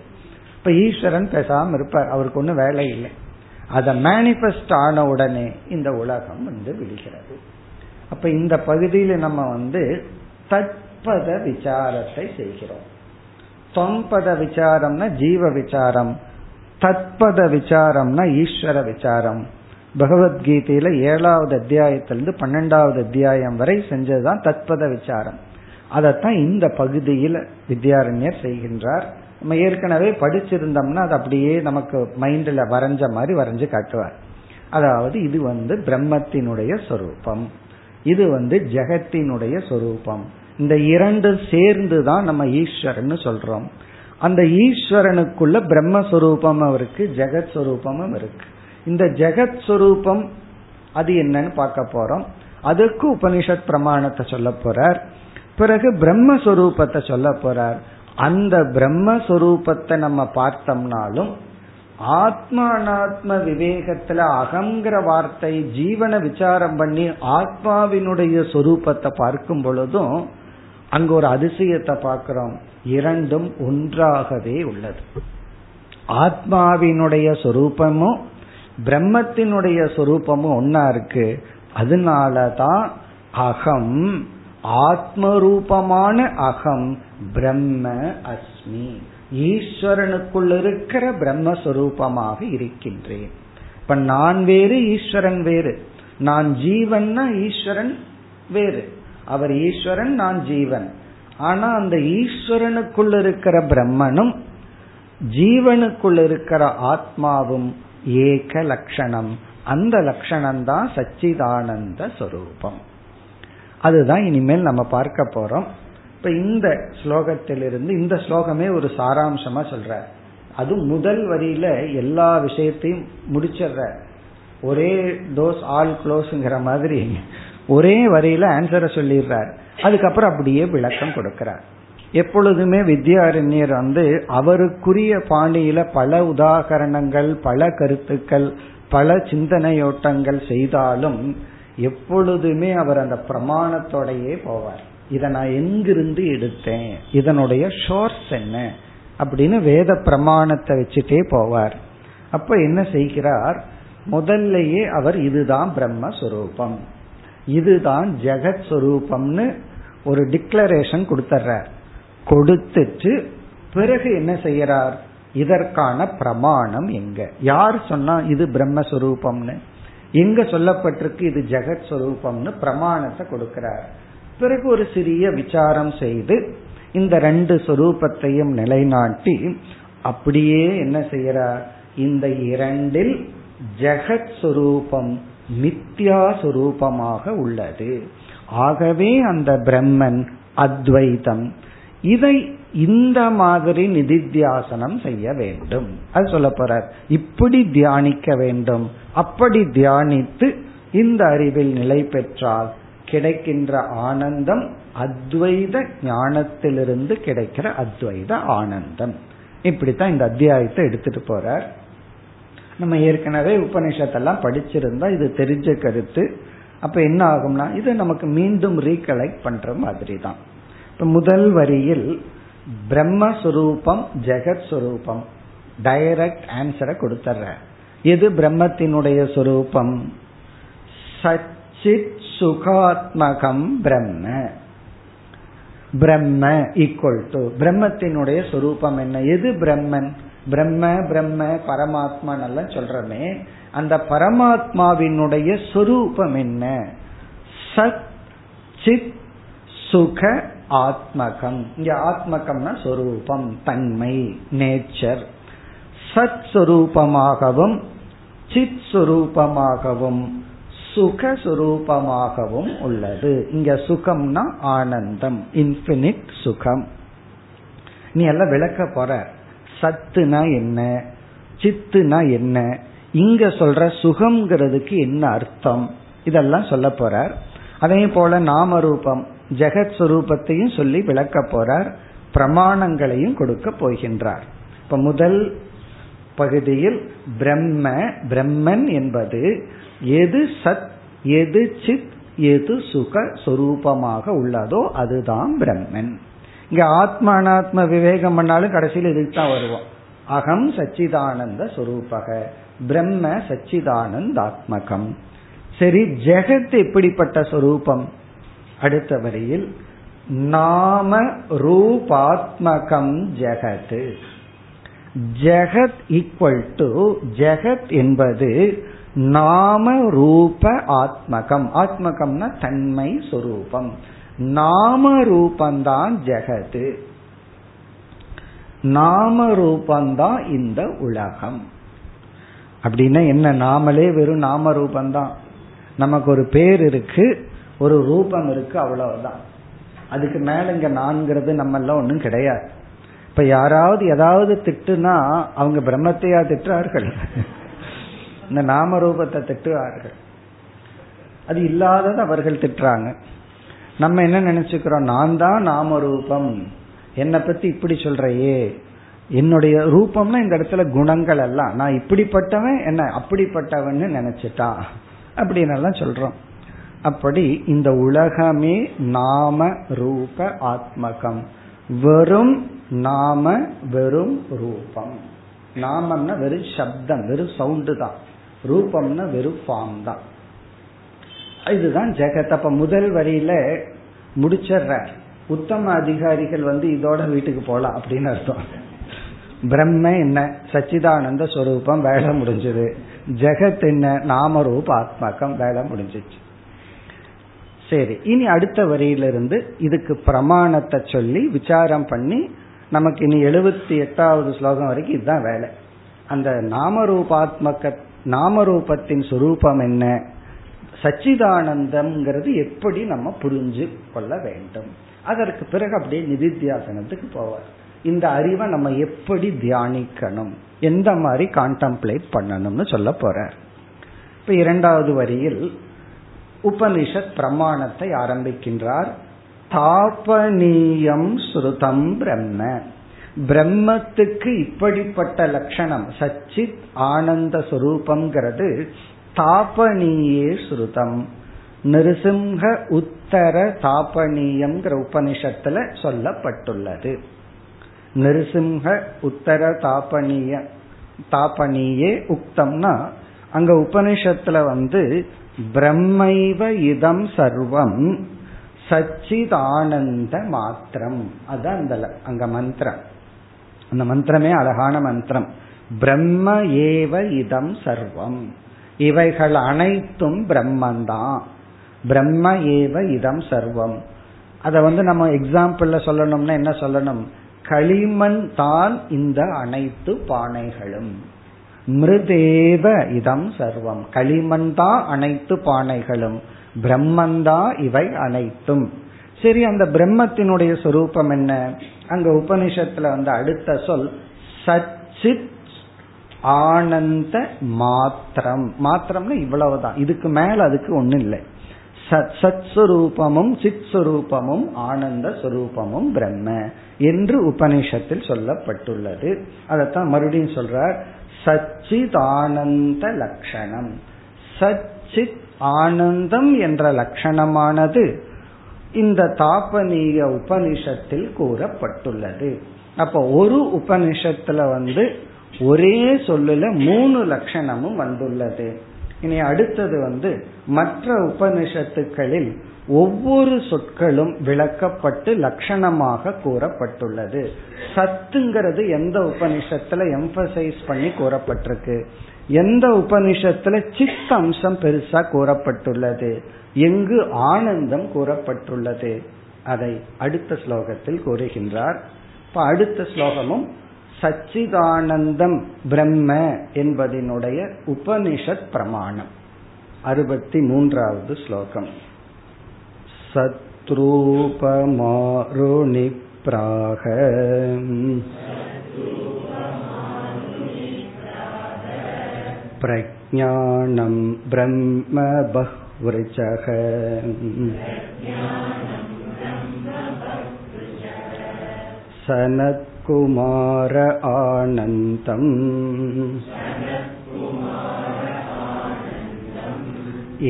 இப்ப ஈஸ்வரன் பேசாம இருப்பார் அவருக்கு ஒண்ணு வேலை இல்லை. அதை மேனிபெஸ்ட் ஆன உடனே இந்த உலகம் வந்து விடுகிறது அப்ப இந்த பகுதியில நம்ம வந்து தற்பத விசாரத்தை செய்கிறோம். தொம்பத விசாரம்னா ஜீவ விசாரம் தத்பத விசாரம்னா ஈஸ்வர விசாரம். பகவத்கீதையில ஏழாவது அத்தியாயத்திலிருந்து பன்னெண்டாவது அத்தியாயம் வரை செஞ்சதுதான் தத்பத விசாரம். அதைத்தான் இந்த பகுதியில் வித்யாரண்யர் செய்கின்றார். நம்ம ஏற்கனவே படிச்சிருந்தோம்னா அது அப்படியே நமக்கு மைண்ட்ல வரைஞ்ச மாதிரி வரைஞ்சு காட்டுவார். அதாவது இது வந்து பிரம்மத்தினுடைய சொரூபம். இது வந்து ஜெகத்தினுடைய சொரூபம். இந்த இரண்டு சேர்ந்து தான் நம்ம ஈஸ்வரன் சொல்றோம். அந்த ஈஸ்வரனுக்குள்ள பிரம்மஸ்வரூபமும் இருக்கு ஜெகத் சுரூபமும் இருக்கு. இந்த ஜெகத் சுரூபம் அது என்னன்னு பார்க்க போறோம். அதுக்கு உபனிஷத் பிரமாணத்தை சொல்ல போறார். பிறகு பிரம்மஸ்வரூபத்தை சொல்ல போறார். அந்த பிரம்மஸ்வரூபத்தை நம்ம பார்த்தோம்னாலும் ஆத்மானாத்ம விவேகத்துல அகங்கிற வார்த்தை ஜீவன விசாரம் பண்ணி ஆத்மாவினுடைய சொரூபத்தை பார்க்கும் பொழுதும் அங்க ஒரு அதிசயத்தை பார்க்கிறோம். இரண்டும் ஒன்றாகவே உள்ளது. ஆத்மாவினுடைய சொரூபமும் பிரம்மத்தினுடைய சொரூபமும் ஒன்னா இருக்கு. அதனாலதான் அகம் ஆத்மரூபமான அகம் பிரம்ம அஸ்மி. ஈஸ்வரனுக்குள் இருக்கிற பிரம்மஸ்வரூபமாக இருக்கின்றேன். இப்ப நான் வேறு ஈஸ்வரன் வேறு. நான் ஜீவன்னா ஈஸ்வரன் வேறு. அவர் ஈஸ்வரன் நான் ஜீவன். ஆனா அந்த ஈஸ்வரனுக்குள் இருக்கிற பிரம்மனும் ஜீவனுக்குள் இருக்கிற ஆத்மாவும் ஏக லட்சணம் அந்த லட்சணம் தான் சச்சிதானந்த சொரூபம். அதுதான் இனிமேல் நம்ம பார்க்க போறோம். இப்ப இந்த ஸ்லோகத்திலிருந்து இந்த ஸ்லோகமே ஒரு சாராம்சமா சொல்ற. அது முதல் வரியில எல்லா விஷயத்தையும் முடிச்சிடுற. ஒரே டோஸ் ஆல் க்ளோஸ்ங்கிற மாதிரி ஒரே வரியில ஆன்சரை சொல்லிடுறார். அதுக்கப்புறம் அப்படியே விளக்கம் கொடுக்கிறார். எப்பொழுதுமே வித்யாரண்யர் வந்து அவருக்குரிய பாணியில பல உதாகரணங்கள் பல கருத்துக்கள் பல சிந்தனையோட்டங்கள் செய்தாலும் எப்பொழுதுமே அவர் அந்த பிரமாணத்தோடையே போவார். இதை நான் எங்கிருந்து எடுத்தேன்? இதனுடைய ஷோர்ஸ் என்ன? அப்படின்னு வேத பிரமாணத்தை வச்சுட்டே போவார். அப்ப என்ன செய்கிறார்? முதல்லயே அவர் இதுதான் பிரம்மஸ்வரூபம். இதுதான் ஜெகத் சுரூபம்னு ஒரு டிக்ளரேஷன் கொடுத்துட்றார் கொடுத்துட்டு பிறகு என்ன செய்யறார்? இதற்கான பிரமாணம் எங்க? யார் சொன்னா இது பிரம்மஸ்வரூபம்னு? எங்க சொல்லப்பட்டிருக்கு இது ஜெகத் ஸ்வரூபம்னு பிரமாணத்தை கொடுக்கிறார். பிறகு ஒரு சிறிய விசாரம் செய்து இந்த ரெண்டு சொரூபத்தையும் நிலைநாட்டி அப்படியே என்ன செய்யறார்? இந்த இரண்டில் ஜெகத் சுரூபம் மித்யா சுரூபமாக உள்ளது. ஆகவே அந்த பிரம்மன் அத்வைதம். இதை இந்த மாதிரி நிதித்தியாசனம் செய்ய வேண்டும். அது சொல்ல போறார். இப்படி தியானிக்க வேண்டும். அப்படி தியானித்து இந்த அறிவில் நிலை பெற்றால் கிடைக்கின்ற ஆனந்தம் அத்வைத ஞானத்திலிருந்து கிடைக்கிற அத்வைத ஆனந்தம். இப்படித்தான் இந்த அத்தியாயத்தை எடுத்துட்டு போறார். நம்ம ஏற்கனவே உபனிஷத்தெல்லாம் படிச்சிருந்தா இது தெரிஞ்ச கருத்து. அப்ப என்ன ஆகும்னா இது நமக்கு மீண்டும் ரீகலெக்ட் பண்ற மாதிரி தான் முதல் வரியில் பிரம்மஸ்வரூபம் ஜெகத் சுரூபம் டைரக்ட் ஆன்சரை கொடுத்துட்ற எது பிரம்மத்தினுடைய சொரூபம்? சச்சித் சுகாத்மகம் பிரம்ம. பிரம்ம ஈக்குவல் டு பிரம்மத்தினுடைய சொரூபம் என்ன? எது பிரம்மன்? பிரம்ம பிரம்ம பரமாத்மா நல்லா சொல்றமே. அந்த பரமாத்மாவினுடைய சொரூபம் என்ன? சத் சித் சுக ஆத்மகம். இங்க ஆத்மகம்னா சொரூபம் தன்மை நேச்சர் சத் சுரூபமாகவும் சித் சுரூபமாகவும் சுகசுரூபமாகவும் உள்ளது. இங்க சுகம்னா ஆனந்தம் இன்பினிட் சுகம். நீ எல்லாம் விளக்க போற. சத்துனா என்ன? சித்துனா என்ன? இங்க சொல்ற சுகம்ங்கிறதுக்கு என்ன அர்த்தம்? இதெல்லாம் சொல்ல போறார். அதே போல நாம ரூபம் ஜெகத் சுரூபத்தையும் சொல்லி விளக்க போறார் பிரமாணங்களையும் கொடுக்க போகின்றார். இப்ப முதல் பகுதியில் பிரம்ம பிரம்மன் என்பது எது சத் எது சித் எது சுக சொரூபமாக உள்ளதோ அதுதான் பிரம்மன். இங்க ஆத்ம அனாத்ம விவேகம் பண்ணாலும் கடைசியில் இதுக்கு தான் வருவோம். அகம் சச்சிதானந்த சொரூபக பிரம்ம சச்சிதானந்தாத்மகம். சரி ஜெகத் எப்படிப்பட்ட சொரூபம்? அடுத்த வரியில் நாம ரூபாத்மகம் ஜெகத். ஜெகத் ஈக்குவல் டு ஜெகத் என்பது நாம ரூப ஆத்மகம். ஆத்மகம்னா தன்மை சொரூபம். நாம ரூபந்தான் ஜெகது. நாம ரூபந்தான் இந்த உலகம். அப்படின்னா என்ன? நாமளே வெறும் நாம ரூபந்தான். நமக்கு ஒரு பேர் இருக்கு. ஒரு ரூபம் இருக்கு அவ்வளவுதான். அதுக்கு மேல இங்க நான்கிறது நம்ம எல்லாம் ஒன்றும் கிடையாது. இப்ப யாராவது ஏதாவது திட்டுனா அவங்க பிரம்மத்தையா திட்டுறார்கள். இந்த நாம ரூபத்தை திட்டுவார்கள். அது இல்லாதது அவர்கள் திட்டுறாங்க. நம்ம என்ன நினைச்சுக்கிறோம்? நான் தான் நாம ரூபம். என்னை பத்தி இப்படி சொல்றையே. என்னுடைய ரூபம்னா இந்த இடத்துல குணங்கள் எல்லாம். நான் இப்படிப்பட்டவன் என்ன அப்படிப்பட்டவன் நினைச்சிட்டா அப்படின்னு எல்லாம் சொல்றோம். அப்படி இந்த உலகமே நாம ரூப ஆத்மகம். வெறும் நாம வெறும் ரூபம். நாமம்னா வெறும் சப்தம் வெறும் சவுண்டு தான். ரூபம்னா வெறும் ஃபார்ம் தான். இதுதான் ஜெகத். அப்ப முதல் வரியில முடிச்சிடுற உத்தம அதிகாரிகள் வந்து இதோட வீட்டுக்கு போலாம் அப்படின்னு அர்த்தம். பிரம்ம என்ன? சச்சிதானந்த ஸ்வரூபம் வேலை முடிஞ்சது. ஜெகத் என்ன? நாமரூப ஆத்மகம் வேலை முடிஞ்சிச்சு. சரி இனி அடுத்த வரியிலிருந்து இதுக்கு பிரமாணத்தை சொல்லி விசாரம் பண்ணி நமக்கு இனி எழுபத்தி எட்டாவது ஸ்லோகம் வரைக்கும் இதுதான் வேலை. அந்த நாமரூபாத்மக நாமரூபத்தின் சுரூபம் என்ன? சச்சிதானந்தம்ங்கிறது எப்படி நம்ம புரிஞ்சு கொள்ள வேண்டும். அதற்கு பிறகு அப்படியே நிதித்தியாசனத்துக்கு போவார். இந்த அறிவை நம்ம எப்படி தியானிக்கணும்? எந்த மாதிரி கான்டம்ப்ளேட் பண்ணணும்னு சொல்ல போறார். இப்ப இரண்டாவது வரியில் உபனிஷத் பிரமாணத்தை ஆரம்பிக்கின்றார். தாபனீயம் ஸ்ருதம் பிரம்ம. பிரம்மத்துக்கு இப்படிப்பட்ட லட்சணம் சச்சித் ஆனந்த சுரூபம்ங்கிறது தாபனீயே ஸ்ருதம். நிருசிம்ஹ உத்தர தாபனீயம் உபனிஷத்துல சொல்லப்பட்டுள்ளது. நிருசிம்ஹ உத்தர தாபனீய தாபனீயே உக்தம்னா அங்க உபனிஷத்துல வந்து பிரம்மைவ இதம் சர்வம் சச்சிதானந்த மாத்திரம். அதுதான் அந்த அங்க மந்திரம். அந்த மந்திரமே அழகான மந்திரம். பிரம்ம ஏவ இதம் சர்வம். இவைகள் அனைத்தும் பிரம்மந்தான் பிரம்ம ஏவ இதம் சர்வம். அதை வந்து நம்ம எக்ஸாம்பிள்ல சொல்லணும்னா என்ன சொல்லணும்? களிமண் தான் இந்த அனைத்து பானைகளும். மிருதேவ இதம் சர்வம். களிமண் தான் அனைத்து பானைகளும் பிரம்மந்தா இவை அனைத்தும். சரி அந்த பிரம்மத்தினுடைய சொரூபம் என்ன? அங்க உபனிஷத்துல வந்து அடுத்த சொல் சச்சித் ஆனந்த மாத்திரம். மாத்திரம்னா இவ்வளவுதான். இதுக்கு மேல அதுக்கு ஒண்ணும் இல்லை. சத் சத் சுரூபமும் சித் சுரூபமும் ஆனந்த சுரூபமும் பிரம்ம என்று உபனிஷத்தில் சொல்லப்பட்டுள்ளது. அதைத்தான் மறுபடியும் சொல்றார். சச்சித் ஆனந்த லட்சணம் சச்சித் ஆனந்தம் என்ற லட்சணமானது இந்த தாபனீய உபனிஷத்தில் கூறப்பட்டுள்ளது. அப்ப ஒரு உபனிஷத்துல வந்து ஒரே சொல்லுல மூணு லட்சணமும் வந்துள்ளது. இனி அடுத்தது வந்து மற்ற உபனிஷத்துக்களில் ஒவ்வொரு சொற்களும் விளக்கப்பட்டு லட்சணமாக கூறப்பட்டுள்ளது. சத்துங்கிறது எந்த உபனிஷத்துல எம்பசைஸ் பண்ணி கூறப்பட்டிருக்கு. எந்த உபனிஷத்துல சித்த அம்சம் பெருசா கூறப்பட்டுள்ளது. எங்கு ஆனந்தம் கூறப்பட்டுள்ளது. அதை அடுத்த ஸ்லோகத்தில் கூறுகின்றார். இப்ப அடுத்த ஸ்லோகமும் சச்சிதானந்தம் பிரம்ம என்பதனுடைய உபனிஷத் பிரமாணம். அறுபத்தி மூன்றாவது ஸ்லோகம். सत्रूपमारुणिप्राह प्रज्ञानं ब्रह्म बह्वृचः सनत्कुमार आनन्तम्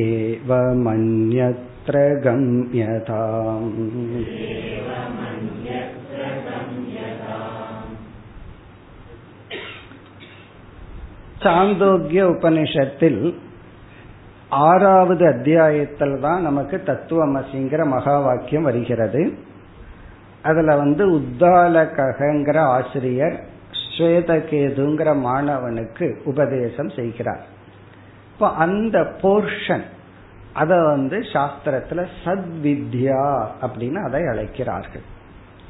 एवमन्यत् एवमन्यत्र गम्यताम् சாந்தோக்கிய உபனிஷத்தில் ஆறாவது அத்தியாயத்தில் தான் நமக்கு தத்துவமசிங்கிற மகா வாக்கியம் வருகிறது அதுல வந்து உத்தாலகங்கிற ஆசிரியர் ஸ்வேதகேதுங்கிற மாணவனுக்கு உபதேசம் செய்கிறார் இப்போ அந்த போர்ஷன் அத வந்து சாஸ்திரத்துல சத்வித்யா அப்படின்னு அதை அழைக்கிறார்கள்.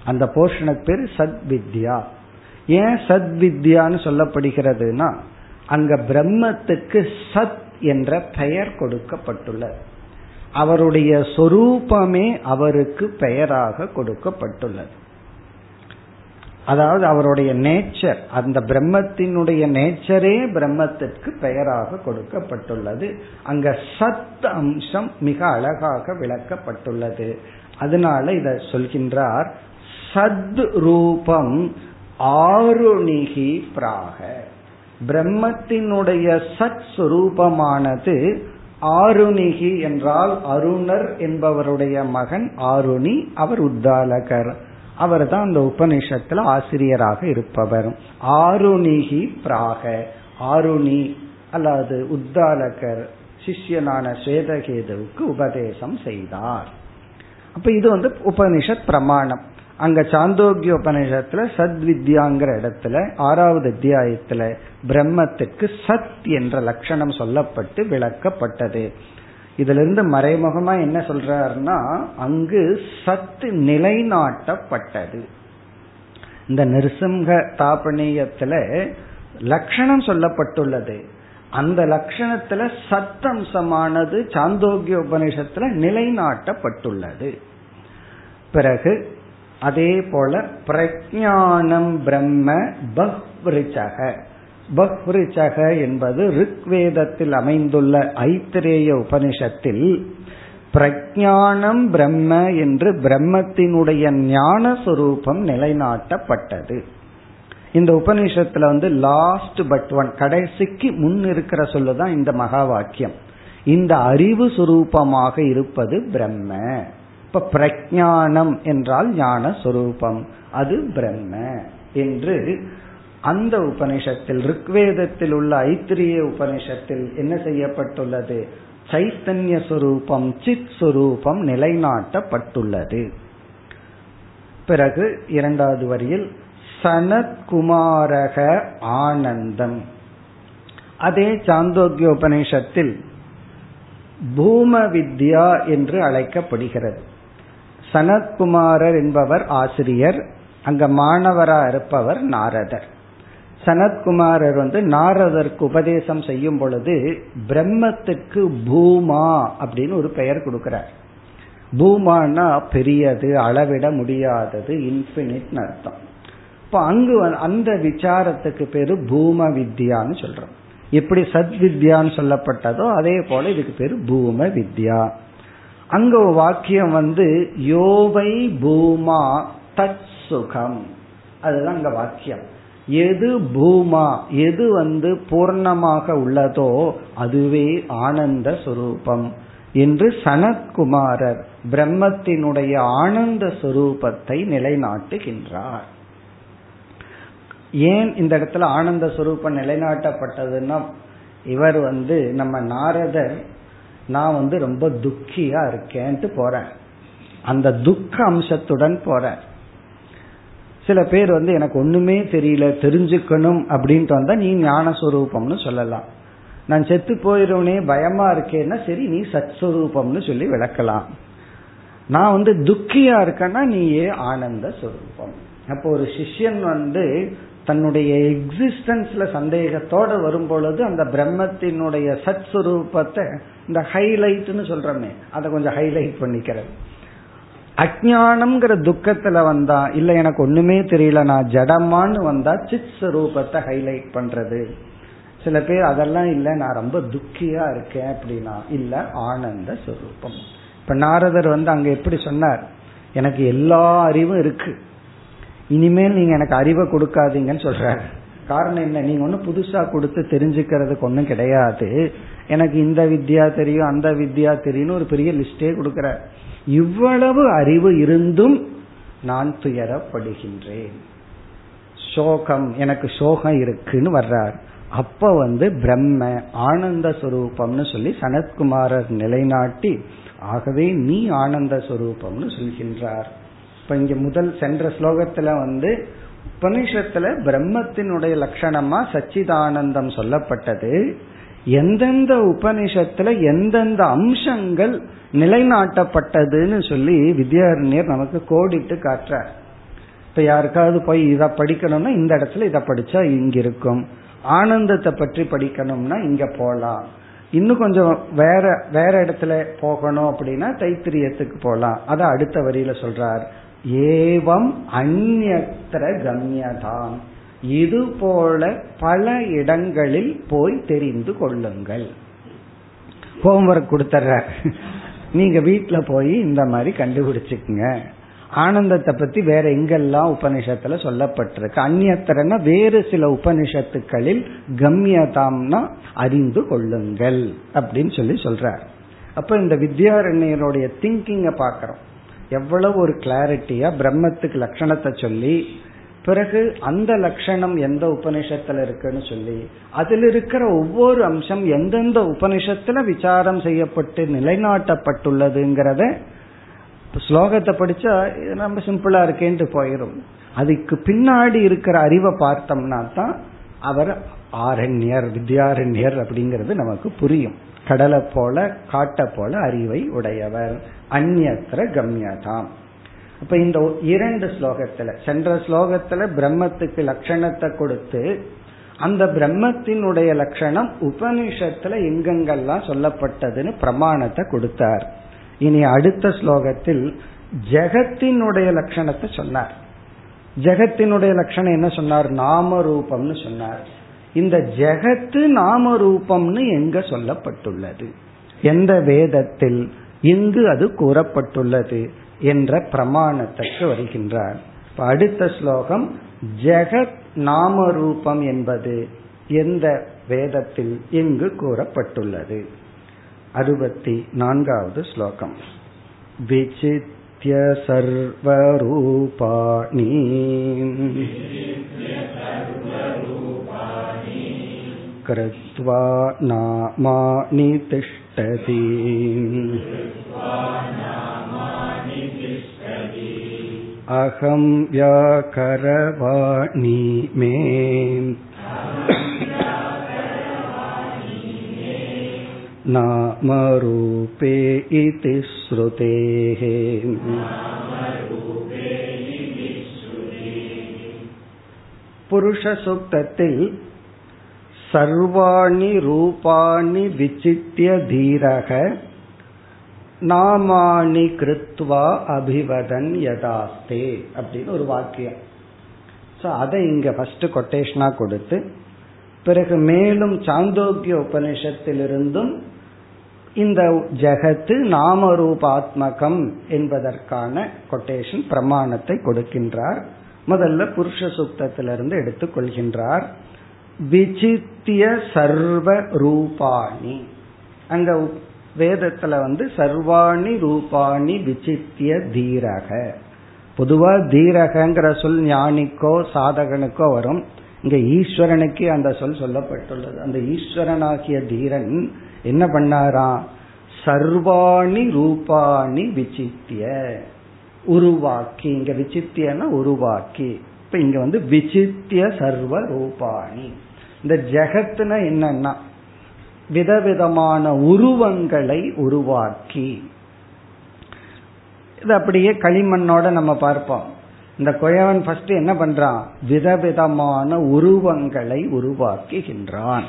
அந்த போர்ஷனுக்கு பேர் சத்வித்யா. ஏன் சத்வித்யான்னு சொல்லப்படுகிறதுனா அங்க பிரம்மத்துக்கு சத் என்ற பெயர் கொடுக்கப்பட்டுள்ளது. அவருடைய சொரூபமே அவருக்கு பெயராக கொடுக்கப்பட்டுள்ளது. அதாவது அவருடைய நேச்சர் அந்த பிரம்மத்தினுடைய நேச்சரே பிரம்மத்திற்கு பெயராக கொடுக்கப்பட்டுள்ளது. அங்க சத் அம்சம் மிக அழகாக விளக்கப்பட்டுள்ளது. அதனால இத சொல்கின்றார் சத் ரூபம் ஆருணிகி பிராக. பிரம்மத்தினுடைய சத் சுரூபமானது ஆருணிகி என்றால் அருணர் என்பவருடைய மகன் ஆருணி அவர் உத்தாலகர். அவர் தான் அந்த உபநிஷத்துல ஆசிரியராக இருப்பவர். ஆருணிகி பிராக. ஆருணி அல்லது உத்தாலகர் சிஷ்யனான ஸ்வேதகேதுவுக்கு உபதேசம் செய்தார். அப்ப இது வந்து உபனிஷத் பிரமாணம். அங்க சாந்தோக்கிய உபநிஷத்துல சத்வித்யாங்கிற இடத்துல ஆறாவது அத்தியாயத்துல பிரம்மத்துக்கு சத் என்ற லட்சணம் சொல்லப்பட்டு விளக்கப்பட்டது. இதுல இருந்து மறைமுகமா என்ன சொல்றாருன்னா அங்கு சத்து நிலைநாட்டப்பட்டது. இந்த நிருசிங்க தாபனீயத்துல லட்சணம் சொல்லப்பட்டுள்ளது. அந்த லட்சணத்துல சத்தம்சமானது சாந்தோக்கிய உபநிஷத்துல நிலைநாட்டப்பட்டுள்ளது. பிறகு அதே போல பிரஜானம் பிரம்ம பஹ்ரிச்சக பஹ்ரிச்சக என்பது ரிக்வேதத்தில் அமைந்துள்ள ஐத்திரேய உபனிஷத்தில் பிரஜானம் பிரம்ம என்று பிரம்மத்தினுடைய ஞான சுரூபம் நிலைநாட்டப்பட்டது. இந்த உபநிஷத்துல வந்து லாஸ்ட் பட் ஒன் கடைசிக்கு முன் இருக்கிற சொல்லுதான் இந்த மகா வாக்கியம். இந்த அறிவு சுரூபமாக இருப்பது பிரம்ம. இப்ப பிரஜானம் என்றால் ஞான சொரூபம் அது பிரம்ம என்று அந்த உபனிஷத்தில் ரிக்வேதத்தில் உள்ள ஐத்திரிய உபனிஷத்தில் என்ன செய்யப்பட்டுள்ளது? சைத்தன்ய சுரூபம் சித் சுரூபம் நிலைநாட்டப்பட்டுள்ளது. பிறகு இரண்டாவது வரியில் சனத்குமாரக ஆனந்தம். அதே சாந்தோக்கிய உபநிஷத்தில் பூம வித்யா என்று அழைக்கப்படுகிறது. சனத்குமாரர் என்பவர் ஆசிரியர் அங்க மாணவரா இருப்பவர் நாரதர். சனத்குமாரர் வந்து நாரதற்கு உபதேசம் செய்யும் பொழுது பிரம்மத்துக்கு பூமா அப்படின்னு ஒரு பெயர் கொடுக்கிறார். பூமானா பெரியது அளவிட முடியாதது இன்பினிட் அர்த்தம். இப்ப அங்கு அந்த விசாரத்துக்கு பேரு பூம வித்யான்னு சொல்றோம். எப்படி சத் வித்யான்னு சொல்லப்பட்டதோ அதே போல இதுக்கு பேரு பூம வித்யா. அங்க வாக்கியம் வந்து யோவை பூமா தத் சுகம். அதுதான் அங்க வாக்கியம். எது பூமா எது வந்து பூர்ணமாக உள்ளதோ அதுவே ஆனந்த சுரூபம். என்று சனத்குமாரர் பிரம்மத்தினுடைய ஆனந்த சுரூபத்தை நிலைநாட்டுகின்றார். ஏன் இந்த இடத்துல ஆனந்த சுரூபம் நிலைநாட்டப்பட்டதுன்னா இவர் வந்து நம்ம நாரதர் நான் வந்து ரொம்ப துக்கியா இருக்கேன்ட்டு போறேன். அந்த துக்க அம்சத்துடன் போறேன். சில பேர் வந்து எனக்கு ஒண்ணுமே தெரியல தெரிஞ்சுக்கணும் அப்படின்ட்டு வந்தா நீ ஞானஸ்வரூபம்னு சொல்லலாம். நான் செத்து போயிருவனே பயமா இருக்கேன்னா சரி நீ சத்ஸ்வரூபம்னு சொல்லி விளக்கலாம். நான் வந்து துக்கியா இருக்கேன்னா நீயே ஆனந்த சுரூபம் அப்போ ஒரு சிஷ்யன் வந்து தன்னுடைய எக்ஸிஸ்டன்ஸ்ல சந்தேகத்தோட வரும் பொழுது அந்த பிரம்மத்தினுடைய சத் சுரூபத்தை இந்த ஹைலைட்னு சொல்றமே அதை கொஞ்சம் ஹைலைட் பண்ணிக்கிறது. அஜானம்ங்கிற துக்கத்துல வந்தா இல்ல எனக்கு ஒண்ணுமே தெரியல நான் ஜடமான்னு வந்தா சித் ஸ்வரூபத்தை ஹைலைட் பண்றது. சில பேர் அதெல்லாம் இல்ல நான் ரொம்ப துக்கியா இருக்கேன் அப்படின்னா இல்ல ஆனந்த சுரூபம் இப்ப நாரதர் வந்து அங்க எப்படி சொன்னார் எனக்கு எல்லா அறிவும் இருக்கு. இனிமேல் நீங்க எனக்கு அறிவை கொடுக்காதீங்கன்னு சொல்றாரு. காரணம் என்ன நீங்க ஒன்னும் புதுசா கொடுத்து தெரிஞ்சுக்கிறதுக்கு ஒன்றும் கிடையாது. எனக்கு இந்த வித்யா தெரியும் அந்த வித்யா தெரியும்னு ஒரு பெரிய லிஸ்டே கொடுக்குற இவ்வளவு அறிவு இருந்தும் நான் துயரப்படுகின்றேன். சோகம் எனக்கு சோகம் இருக்குன்னு வர்றார். அப்ப வந்து பிரம்ம ஆனந்த சுரூபம்னு சொல்லி சனத்குமாரர் நிலைநாட்டி ஆகவே நீ ஆனந்த சுரூபம்னு சொல்கின்றார். இப்ப இங்க முதல் சென்ற ஸ்லோகத்துல வந்து உபனிஷத்துல பிரம்மத்தினுடைய லட்சணமா சச்சிதானந்தம் சொல்லப்பட்டது. எந்தெந்த உபனிஷத்துல எந்தெந்த அம்சங்கள் நிலைநாட்டப்பட்டதுன்னு சொல்லி வித்யாரண்யர் நமக்கு கோடிட்டு காட்டுறார். இப்ப யாருக்காவது போய் இதை படிக்கணும்னா இந்த இடத்துல இதை படிச்சா இங்க இருக்கும். ஆனந்தத்தை பற்றி படிக்கணும்னா இங்க போலாம். இன்னும் கொஞ்சம் வேற வேற இடத்துல போகணும் அப்படின்னா தைத்திரியத்துக்கு போலாம். அத அடுத்த வரியில சொல்றார். ஏவம் அந்நத்திர கம்யதாம். இது போல பல இடங்களில் போய் தெரிந்து கொள்ளுங்கள். ஹோம்ஒர்க் கொடுத்துட்ற நீங்க வீட்டுல போய் இந்த மாதிரி கண்டுபிடிச்சுக்குங்க. ஆனந்தத்தை பத்தி வேற எங்கெல்லாம் உபனிஷத்துல சொல்லப்பட்டிருக்கு. அந்நியத்திரன்னா வேறு சில உபனிஷத்துக்களில் கம்யதாம்னா அறிந்து கொள்ளுங்கள் அப்படின்னு சொல்லி சொல்றார். அப்ப இந்த வித்யாரண்யருடைய திங்கிங்க பாக்கிறோம் எவ்வளவு ஒரு கிளாரிட்டியா பிரம்மத்துக்கு லட்சணத்தை சொல்லி பிறகு அந்த லட்சணம் எந்த உபனிஷத்துல இருக்குன்னு சொல்லி அதில் இருக்கிற ஒவ்வொரு அம்சம் எந்தெந்த உபனிஷத்துல விசாரம் செய்யப்பட்டு நிலைநாட்டப்பட்டுள்ளதுங்கிறத ஸ்லோகத்தை படிச்சா ரொம்ப சிம்பிளா இருக்கேன்ட்டு போயிடும் அதுக்கு பின்னாடி இருக்கிற அறிவை பார்த்தோம்னா தான் அவர் ஆரண்யர் வித்யாரண்யர் அப்படிங்கிறது நமக்கு புரியும். கடலை போல காட்டை போல அறிவை உடையவர். அந்நத்திர கம்யதாம். இப்ப இந்த இரண்டு ஸ்லோகத்துல சென்ற ஸ்லோகத்துல பிரம்மத்துக்கு லட்சணத்தை கொடுத்து அந்த பிரம்மத்தினுடைய லட்சணம் உபனிஷத்துல எங்கெங்கெல்லாம் சொல்லப்பட்டதுன்னு பிரமாணத்தை கொடுத்தார். இனி அடுத்த ஸ்லோகத்தில் ஜெகத்தினுடைய லட்சணத்தை சொன்னார். ஜெகத்தினுடைய லட்சணம் என்ன சொன்னார்? நாம ரூபம்னு சொன்னார். இந்த ஜெகத்து நாம ரூபம்னு எங்க சொல்லப்பட்டுள்ளது? எந்த வேதத்தில் இங்கு அது கூறப்பட்டுள்ளது? என்ற பிரமாணத்திற்கு வருகின்றார். அடுத்த ஸ்லோகம் ஜெகத் நாம ரூபம் என்பது எந்த வேதத்தில் இங்கு கூறப்பட்டுள்ளது? அறுபத்தி நான்காவது ஸ்லோகம் விசித்திய சர்வரூபாணி கிருத்வா நாமானி திஷ்டதி अहं व्याकरवाणि मे नामरूपे इति श्रुतेः புருஷ சுத்தத்தில் சர்வாணி ரூபாணி விசித்திய தீரக நாமானி கிருத்வா அபிவதன் யதாஸ்தே அப்படின்னு ஒரு வாக்கியம். ஸோ அதை இங்க ஃபர்ஸ்ட் கொட்டேஷனா கொடுத்து பிறகு மேலும் சாந்தோக்கிய உபனிஷத்திலிருந்தும் இந்த ஜெகத்து நாமரூபாத்மகம் என்பதற்கான கொட்டேஷன் பிரமாணத்தை கொடுக்கின்றார். முதல்ல புருஷ சுத்தத்திலிருந்து எடுத்துக் கொள்கின்றார். விசித்திய சர்வ ரூபாணி அங்க வேதத்துல வந்து சர்வாணி ரூபாணி விசித்திய தீரக. பொதுவா தீரகங்கிற சொல் ஞானிக்கோ சாதகனுக்கோ வரும். இங்க ஈஸ்வரனுக்கு அந்த சொல் சொல்லப்பட்டுள்ளது. அந்த ஈஸ்வரனாகிய தீரன் என்ன பண்ணாராம்? சர்வாணி ரூபாணி விசித்திய. உருவாக்கி இங்க விசித்தியன உருவாக்கி இப்ப இங்க வந்து விசித்திய சர்வ ரூபாணி. இந்த ஜெகத்துனா என்னன்னா விதவிதமான உருவங்களை உருவாக்கி. இது அப்படியே களிமண்ணோட நம்ம பார்ப்போம். இந்த குயவன் ஃபர்ஸ்ட் என்ன பண்றான்? விதவிதமான உருவங்களை உருவாக்குகின்றான்.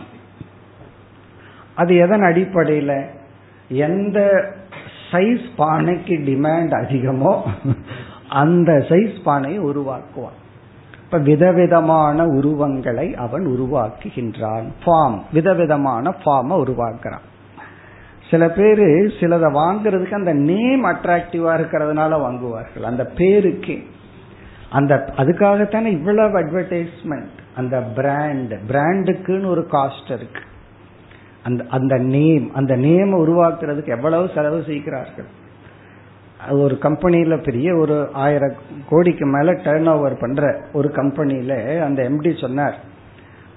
அது எதன் அடிப்படையில்? எந்த சைஸ் பானைக்கு டிமாண்ட் அதிகமோ அந்த சைஸ் பானையை உருவாக்குவான். இப்ப விதவிதமான உருவங்களை அவன் உருவாக்குகின்றான். ஃபார்ம் விதவிதமான ஃபார்மை உருவாக்குறான். சில பேரு சிலதை வாங்குறதுக்கு அந்த நேம் அட்ராக்டிவா இருக்கிறதுனால வாங்குவார்கள். அந்த பேருக்கு. அந்த அதுக்காகத்தானே இவ்வளவு அட்வர்டைஸ்மெண்ட் அந்த பிராண்ட் பிராண்டுக்குன்னு ஒரு காஸ்ட் இருக்கு. அந்த அந்த நேம் அந்த நேம் உருவாக்குறதுக்கு எவ்வளவு செலவு செய்கிறார்கள்? ஒரு கம்பெனியில பெரிய ஒரு ஆயிரம் கோடிக்கு மேல டேர்ன் ஓவர் பண்ற ஒரு கம்பெனியில அந்த எம்டி சொன்னார்.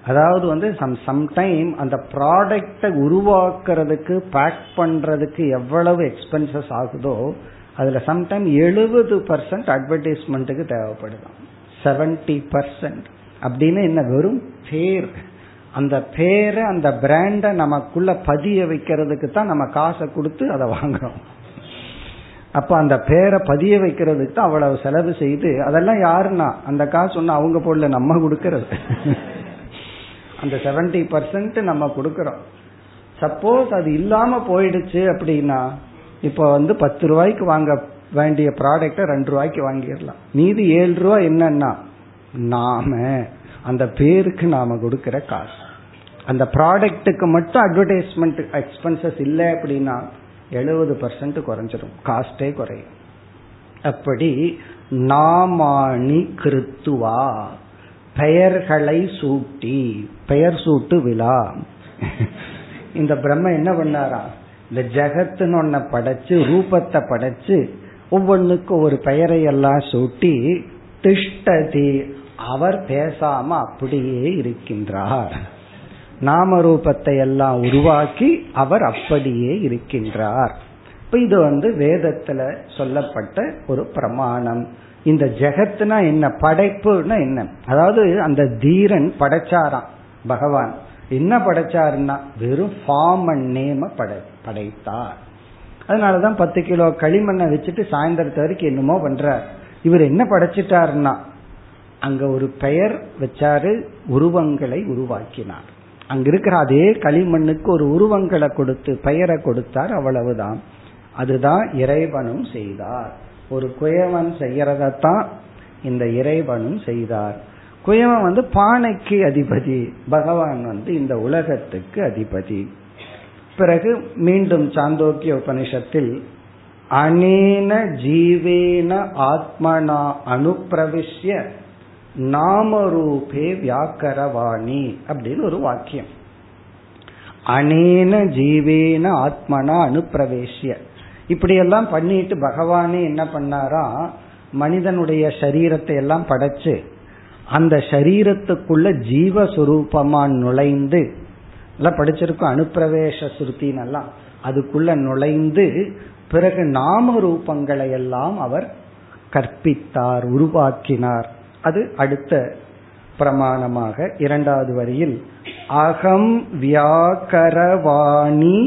அதாவது வந்து சம் சம்டைம் அந்த ப்ராடக்டை உருவாக்குறதுக்கு பேக் பண்றதுக்கு எவ்வளவு எக்ஸ்பென்சஸ் ஆகுதோ அதுல சம்டைம் எழுபது பர்சன்ட் அட்வர்டைஸ்மெண்ட்டுக்கு தேவைப்படுதான் செவன்டி பர்சன்ட் அப்படின்னு என்ன வெறும் பேர். அந்த பேரை அந்த பிராண்டை நமக்குள்ள பதிய வைக்கிறதுக்கு தான் நம்ம காசை கொடுத்து அதை வாங்குறோம். அப்ப அந்த பேரை பதிய வைக்கிறதுக்கு தான் அவ்வளவு செலவு செய்து அதெல்லாம் யாருன்னா அந்த காசு ஒண்ணு அவங்க பொருள் நம்ம கொடுக்கறது. அந்த செவன்டி பர்சன்ட் நம்ம கொடுக்கறோம். சப்போஸ் அது இல்லாம போயிடுச்சு அப்படின்னா இப்ப வந்து பத்து ரூபாய்க்கு வாங்க வேண்டிய ப்ராடக்டை ரெண்டு ரூபாய்க்கு வாங்கிடலாம். மீதி ஏழு ரூபா என்னன்னா நாம அந்த பேருக்கு நாம கொடுக்கிற காசு. அந்த ப்ராடக்ட்டுக்கு மட்டும் அட்வர்டைஸ்மெண்ட் எக்ஸ்பென்சஸ் இல்லை அப்படின்னா எழுபது பர்சன்ட் குறைஞ்சிடும் காஸ்டே குறையும். அப்படி நாமாணி கிருத்துவா பெயர்களை சூட்டி பெயர் சூட்டு விழா. இந்த பிரம்ம என்ன பண்ணாரா? இந்த ஜெகத்துன்னு ஒன்ன படைச்சு ரூபத்தை படைச்சு ஒவ்வொன்றுக்கு ஒரு பெயரை எல்லாம் சூட்டி திஷ்டதி அவர் பேசாம அப்படியே இருக்கின்றார். நாம ரூபத்தை எல்லாம் உருவாக்கி அவர் அப்படியே இருக்கின்றார். இப்ப இது வந்து வேதத்துல சொல்லப்பட்ட ஒரு பிரமாணம். இந்த ஜெகத்னா என்ன படைப்புனா என்ன? அதாவது அந்த தீரன் படைச்சாராம் பகவான். என்ன படைச்சாருன்னா வெறும் ஃபார்ம் அண்ட் நேம படை படைத்தார். அதனாலதான் பத்து கிலோ களிமண்ணை வச்சுட்டு சாயந்தரத்து வரைக்கும் என்னமோ பண்றார். இவர் என்ன படைச்சிட்டாருன்னா அங்க ஒரு பெயர் வச்சாரு உருவங்களை உருவாக்கினார். அங்க இருக்கிற அதே களிமண்ணுக்கு ஒரு உருவங்களை கொடுத்து பெயரை கொடுத்தார் அவ்வளவுதான். அதுதான் இறைவனும் செய்தார். ஒரு குயவன் செய்யறதத்தான் இந்த இறைவனும் செய்தார். குயவன் வந்து பானைக்கு அதிபதி பகவான் வந்து இந்த உலகத்துக்கு அதிபதி. பிறகு மீண்டும் சாந்தோக்கிய உபனிஷத்தில் அனேன ஜீவேன ஆத்மனா அனுப்பிரவிஷ்ய நாமரூபே வியாக்கரவாணி அப்படின்னு ஒரு வாக்கியம். அனேன ஜீவேன ஆத்மனா அனுப்பிரவேசிய. இப்படியெல்லாம் பண்ணிட்டு பகவானே என்ன பண்ணாரா மனிதனுடைய சரீரத்தை எல்லாம் படைச்சு அந்த சரீரத்துக்குள்ள ஜீவஸ்வரூபமா நுழைந்து எல்லாம் படிச்சிருக்கோம் அனுப்பிரவேச சுருத்தினெல்லாம் அதுக்குள்ள நுழைந்து பிறகு நாம ரூபங்களை எல்லாம் அவர் கற்பித்தார் உருவாக்கினார். அது அடுத்த பிரமாணமாக இரண்டாவது வரியில் அகம் வியாக்கரவாணி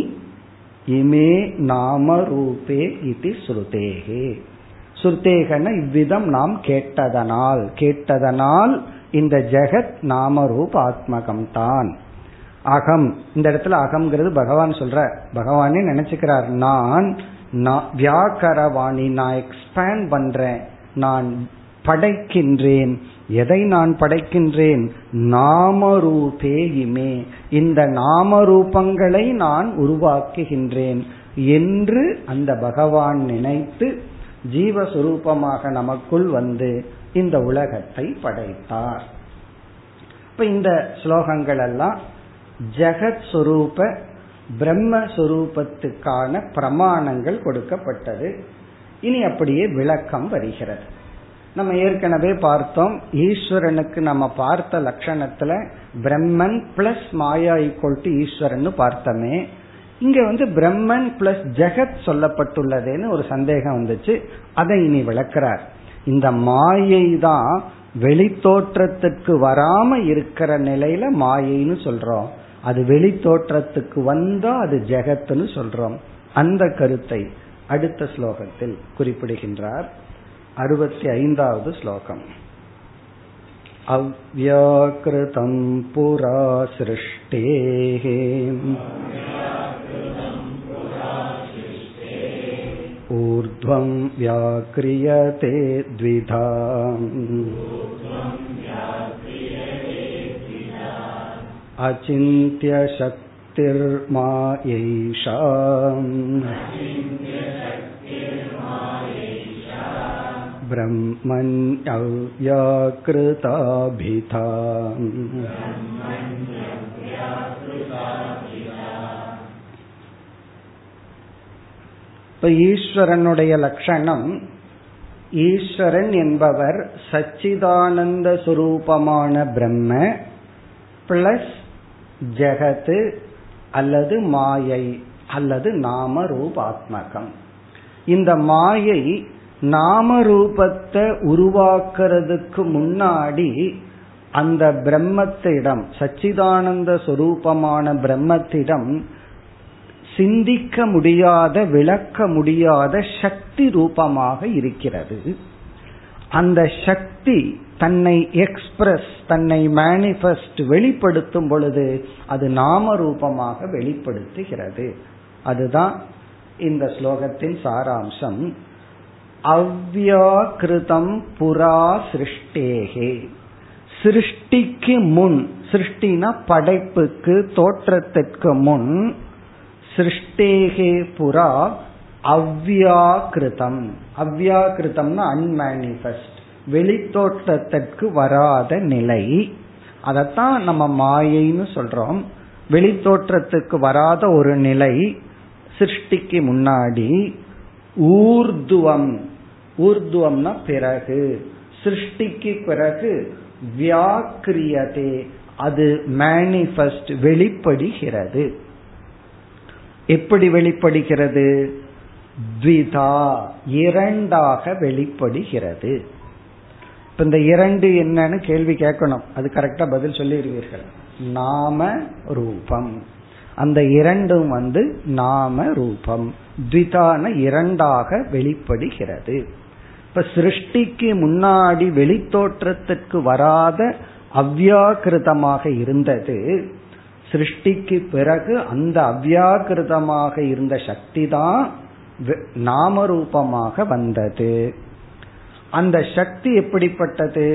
இமே நாம ரூபே இது ஸ்ருதேகே. ஸ்ருதேகன இவ்விதம் நாம் கேட்டதனால் கேட்டதனால் இந்த ஜெகத் நாம ரூப ஆத்மகம் தான். அகம் இந்த இடத்துல அகம்ங்கிறது பகவான் சொல்ற பகவானே நினைச்சுக்கிறார் நான் நான் வியாக்கரவாணி நான் எக்ஸ்பேண்ட் பண்றேன் நான் படைக்கின்றேன். எதை நான் படைக்கின்றேன்? நாமரூபே இமே. இந்த நாமரூபங்களை நான் உருவாக்குகின்றேன் என்று அந்த பகவான் நினைத்து ஜீவஸ்வரூபமாக நமக்குள் வந்து இந்த உலகத்தை படைத்தார். இப்ப இந்த ஸ்லோகங்கள் எல்லாம் ஜெகத் சுரூப பிரம்மஸ்வரூபத்துக்கான பிரமாணங்கள் கொடுக்கப்பட்டது. இனி அப்படியே விளக்கம் வருகிறது. நம்ம ஏற்கனவே பார்த்தோம் ஈஸ்வரனுக்கு நம்ம பார்த்த லட்சணத்துல பிரம்மன் பிளஸ் மாயா ஈக்குவல் டு ஈஸ்வரன் பார்த்தோமே. இங்க வந்து பிரம்மன் பிளஸ் ஜெகத் சொல்லப்பட்டுள்ளதுன்னு ஒரு சந்தேகம் வந்துச்சு. அதை இனி விளக்கிறார். இந்த மாயை தான் வெளித்தோற்றத்துக்கு வராம இருக்கிற நிலையில மாயைன்னு சொல்றோம். அது வெளித்தோற்றத்துக்கு வந்தா அது ஜெகத்துன்னு சொல்றோம். அந்த கருத்தை அடுத்த ஸ்லோகத்தில் குறிப்பிடுகின்றார். அறுபத்தி ஐந்தாவது ஸ்லோகம் अव्याकृतं पुरा सृष्टेः ऊर्ध्वं व्याक्रियते द्विधा अचिन्त्यशक्तिर्मायैषा ब्रह्मण्यव्याकृताभिधा இப்ப ஈஸ்வரனுடைய லட்சணம் ஈஸ்வரன் என்பவர் சச்சிதானந்த சுரூபமான பிரம்ம பிளஸ் ஜெகத்து அல்லது மாயை அல்லது நாம ரூபாத்மகம் இந்த மாயை நாம ரூபத்தை உருவாக்குறதுக்கு முன்னாடி அந்த பிரம்மத்திடம் சச்சிதானந்த சுரூபமான பிரம்மத்திடம் சிந்திக்க முடியாத விளக்க முடியாத சக்தி ரூபமாக இருக்கிறது. அந்த சக்தி தன்னை எக்ஸ்பிரஸ் தன்னை மேனிஃபெஸ்ட் வெளிப்படுத்தும் பொழுது அது நாம ரூபமாக வெளிப்படுத்துகிறது. அதுதான் இந்த ஸ்லோகத்தின் சாராம்சம். அவ்யாக்கிருதம் புறா சிருஷ்டேகே. சிருஷ்டிக்கு முன் சிருஷ்டினா படைப்புக்கு தோற்றத்திற்கு முன் சிருஷ்டேகே புறா அவ்யாக்கிருதம் அவ்யாக்கிருதம்னா அன்மேனிஃபெஸ்ட் வெளித்தோற்றத்திற்கு வராத நிலை. அதத்தான் நம்ம மாயைன்னு சொல்றோம். வெளித்தோற்றத்துக்கு வராத ஒரு நிலை சிருஷ்டிக்கு முன்னாடி ஊர்துவம். ஊர்துவம்னா பிறகு சிருஷ்டிக்கு பிறகு வியாக்கிரியதே அது மேனிஃபெஸ்ட் வெளிப்படுகிறது. எப்படி வெளிப்படுகிறது? த்விதா இரண்டாக வெளிப்படுகிறது. இப்ப இந்த இரண்டு என்னன்னு கேள்வி கேட்கணும். அது கரெக்டா பதில் சொல்லிடுவீர்கள். நாம ரூபம். அந்த இரண்டும் வந்து நாம ரூபம். த்விதான இரண்டாக வெளிப்படுகிறது. இப்ப சிருஷ்டிக்கு முன்னாடி வெளித்தோற்றத்திற்கு வராத அவ்யாக்கிருதமாக இருந்தது. சிருஷ்டிக்கு பிறகு அந்த அவ்யாக்கிருதமாக இருந்த சக்தி தான் நாமரூபமாக வந்தது. அந்த சக்தி எப்படிப்பட்டது?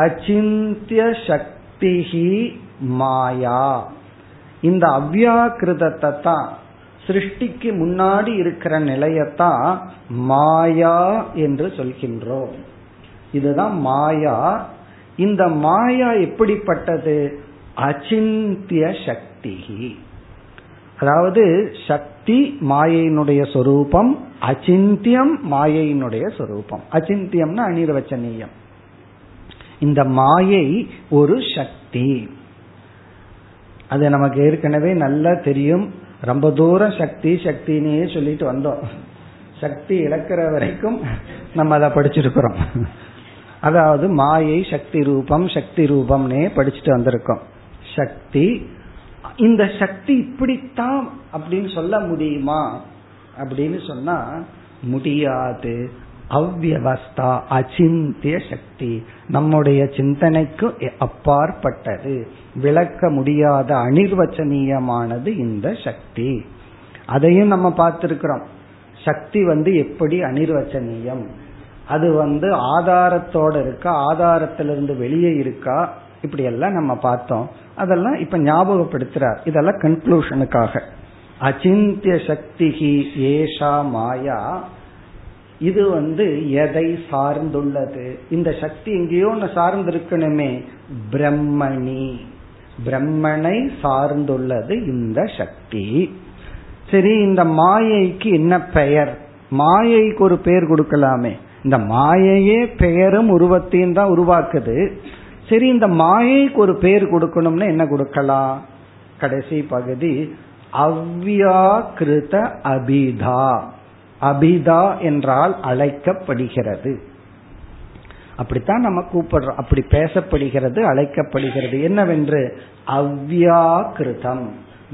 அச்சிந்திய சக்திஹி மாயா. இந்த அவ்யாக்கிருதத்தை தான் சிருஷ்டிக்கு முன்னாடி இருக்கிற நிலையத்தான் மாயா என்று சொல்கின்றோம். இதுதான் மாயா. இந்த மாயா எப்படிப்பட்டது? அச்சிந்திய சக்தி. அதாவது சக்தி மாயையினுடைய சொரூபம் அச்சிந்தியம் மாயையினுடைய சொரூபம். அச்சிந்தியம்னா அனிர்வச்சனீயம். இந்த மாயை ஒரு சக்தி. அது நமக்கு ஏற்கனவே நல்லா தெரியும். ரொம்ப தூரம் சக்தி சக்தினே சொல்லிட்டு வந்தோம். சக்தி இழக்கிற வரைக்கும் நம்ம அதை படிச்சிருக்கிறோம். அதாவது மாயை சக்தி ரூபம் சக்தி ரூபம்னே படிச்சுட்டு வந்திருக்கோம். சக்தி இந்த சக்தி இப்படித்தான் அப்படின்னு சொல்ல முடியுமா? அப்படின்னு சொன்னா முடியாது. அவ்வவஸ்தா அச்சிந்திய சக்தி. நம்முடைய சிந்தனைக்கு அப்பாற்பட்டது. விளக்க முடியாத அனிர்வச்சனீயமானது இந்த சக்தி. அதையும் நம்ம பார்த்திருக்கிறோம். சக்தி வந்து எப்படி அனிர்வச்சனீயம்? அது வந்து ஆதாரத்தோட இருக்கா? ஆதாரத்திலிருந்து வெளியே இருக்கா? இப்படி எல்லாம் நம்ம பார்த்தோம். அதெல்லாம் இப்ப ஞாபகப்படுத்துறார். இதெல்லாம் கன்க்ளூஷனுக்காக அச்சிந்திய சக்தி ஏஷா மாயா இது வந்து எதை சார்ந்துள்ளது? இந்த சக்தி எங்கேயோ ஒன்று சார்ந்திருக்கணுமே பிரம்மணி. பிரம்மனை சார்ந்துள்ளது இந்த சக்தி. சரி இந்த மாயைக்கு என்ன பெயர்? மாயைக்கு ஒரு பெயர் கொடுக்கலாமே. இந்த மாயையே பெயரும் உருவத்தையும் தான் உருவாக்குது. சரி இந்த மாயைக்கு ஒரு பெயர் கொடுக்கணும்னா என்ன கொடுக்கலாம்? கடைசி பகுதி அவ்வியாக்கிருத அபிதா. அபிதா என்றால் அழைக்கப்படுகிறது. அப்படித்தான் நம்ம கூப்பிடுறோம். அப்படி பேசப்படுகிறது அழைக்கப்படுகிறது. என்னவென்று? அவ்வியாக்கிருதம்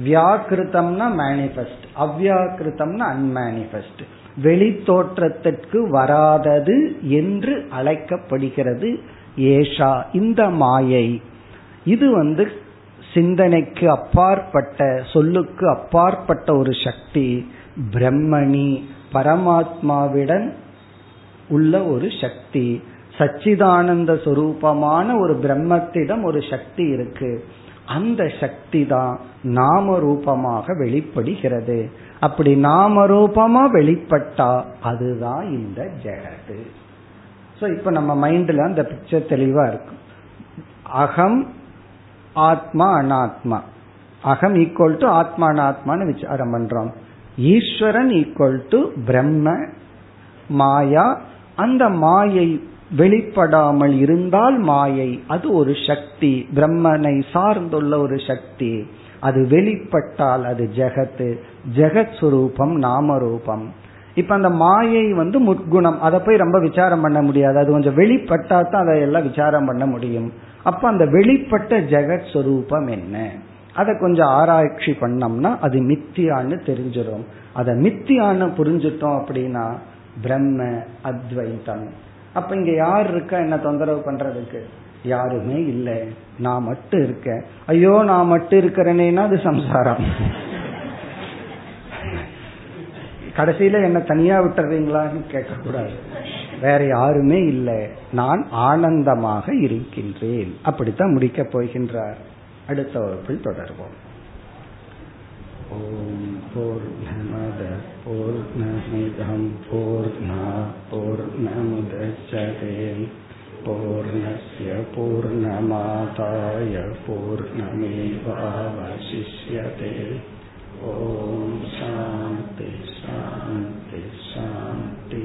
வியாக்கிருத்தம்னா மேனிபெஸ்ட் அவ்வியாக்கிருத்தம்னா அன்மேனிபெஸ்ட் வெளி தோற்றத்திற்கு வராதது என்று அழைக்கப்படுகிறது ஏஷா இந்த மாயை. இது வந்து சிந்தனைக்கு அப்பாற்பட்ட சொல்லுக்கு அப்பாற்பட்ட ஒரு சக்தி பிரம்மணி பரமாத்மாவிடன் உள்ள ஒரு சக்தி. சச்சிதானந்த சுரூபமான ஒரு பிரம்மத்திடம் ஒரு சக்தி இருக்கு. அந்த சக்தி தான் நாம ரூபமாக வெளிப்படுகிறது. அப்படி நாம ரூபமா வெளிப்பட்டா அதுதான் இந்த ஜெகத்து. ஸோ இப்போ நம்ம மைண்ட்ல அந்த பிக்சர் தெளிவா இருக்கும் அகம் ஆத்மா அனாத்மா. அகம் ஈக்குவல் டு ஆத்மா அனாத்மான்னு விசாரம் பண்றோம். ஈஸ்வரன் ஈக்குவல் டு பிரம்ம மாயா. அந்த மாயை வெளிப்படாமல் இருந்தால் மாயை அது ஒரு சக்தி. பிரம்மனை சார்ந்துள்ள ஒரு சக்தி. அது வெளிப்பட்டால் அது ஜெகத்து. ஜெகத் சுரூபம் நாம ரூபம் இப்ப அந்த மாயை வந்து முற்குணம். அதை போய் ரொம்ப விசாரம் பண்ண முடியாது. அது கொஞ்சம் வெளிப்பட்டா தான் அதை எல்லாம் விசாரம் பண்ண முடியும். அப்ப அந்த வெளிப்பட்ட ஜெகத் சுரூபம் என்ன? அதை கொஞ்சம் ஆராய்ச்சி பண்ணோம்னா அது மித்தியான்னு தெரிஞ்சிடும். அதை மித்தியான்னு புரிஞ்சுட்டோம் அப்படின்னா பிரம்ம அத்வைதம் அப்ப இங்க யார் இருக்கா என்ன தொந்தரவு பண்றதுக்கு? யாருமே இல்லை. நான் மட்டும் இருக்கேன். ஐயோ நான் மட்டும் இருக்கிறேனேனா அது சம்சாரம். கடைசியில என்ன தனியா விட்டுறீங்களான்னு கேட்கக்கூடாது. வேற யாருமே இல்லை. நான் ஆனந்தமாக இருக்கின்றேன். அப்படித்தான் முடிக்க போகின்றார். அடுத்த வகுப்பில் தொடர்வோம் ॐ पूर्णमदः पूर्णमिदं पूर्णा पूर्णमुदच्छते पूर्णस्य पूर्णमादाय पूर्णमेवावशिष्यते ॐ शान्ति शान्ति शान्ति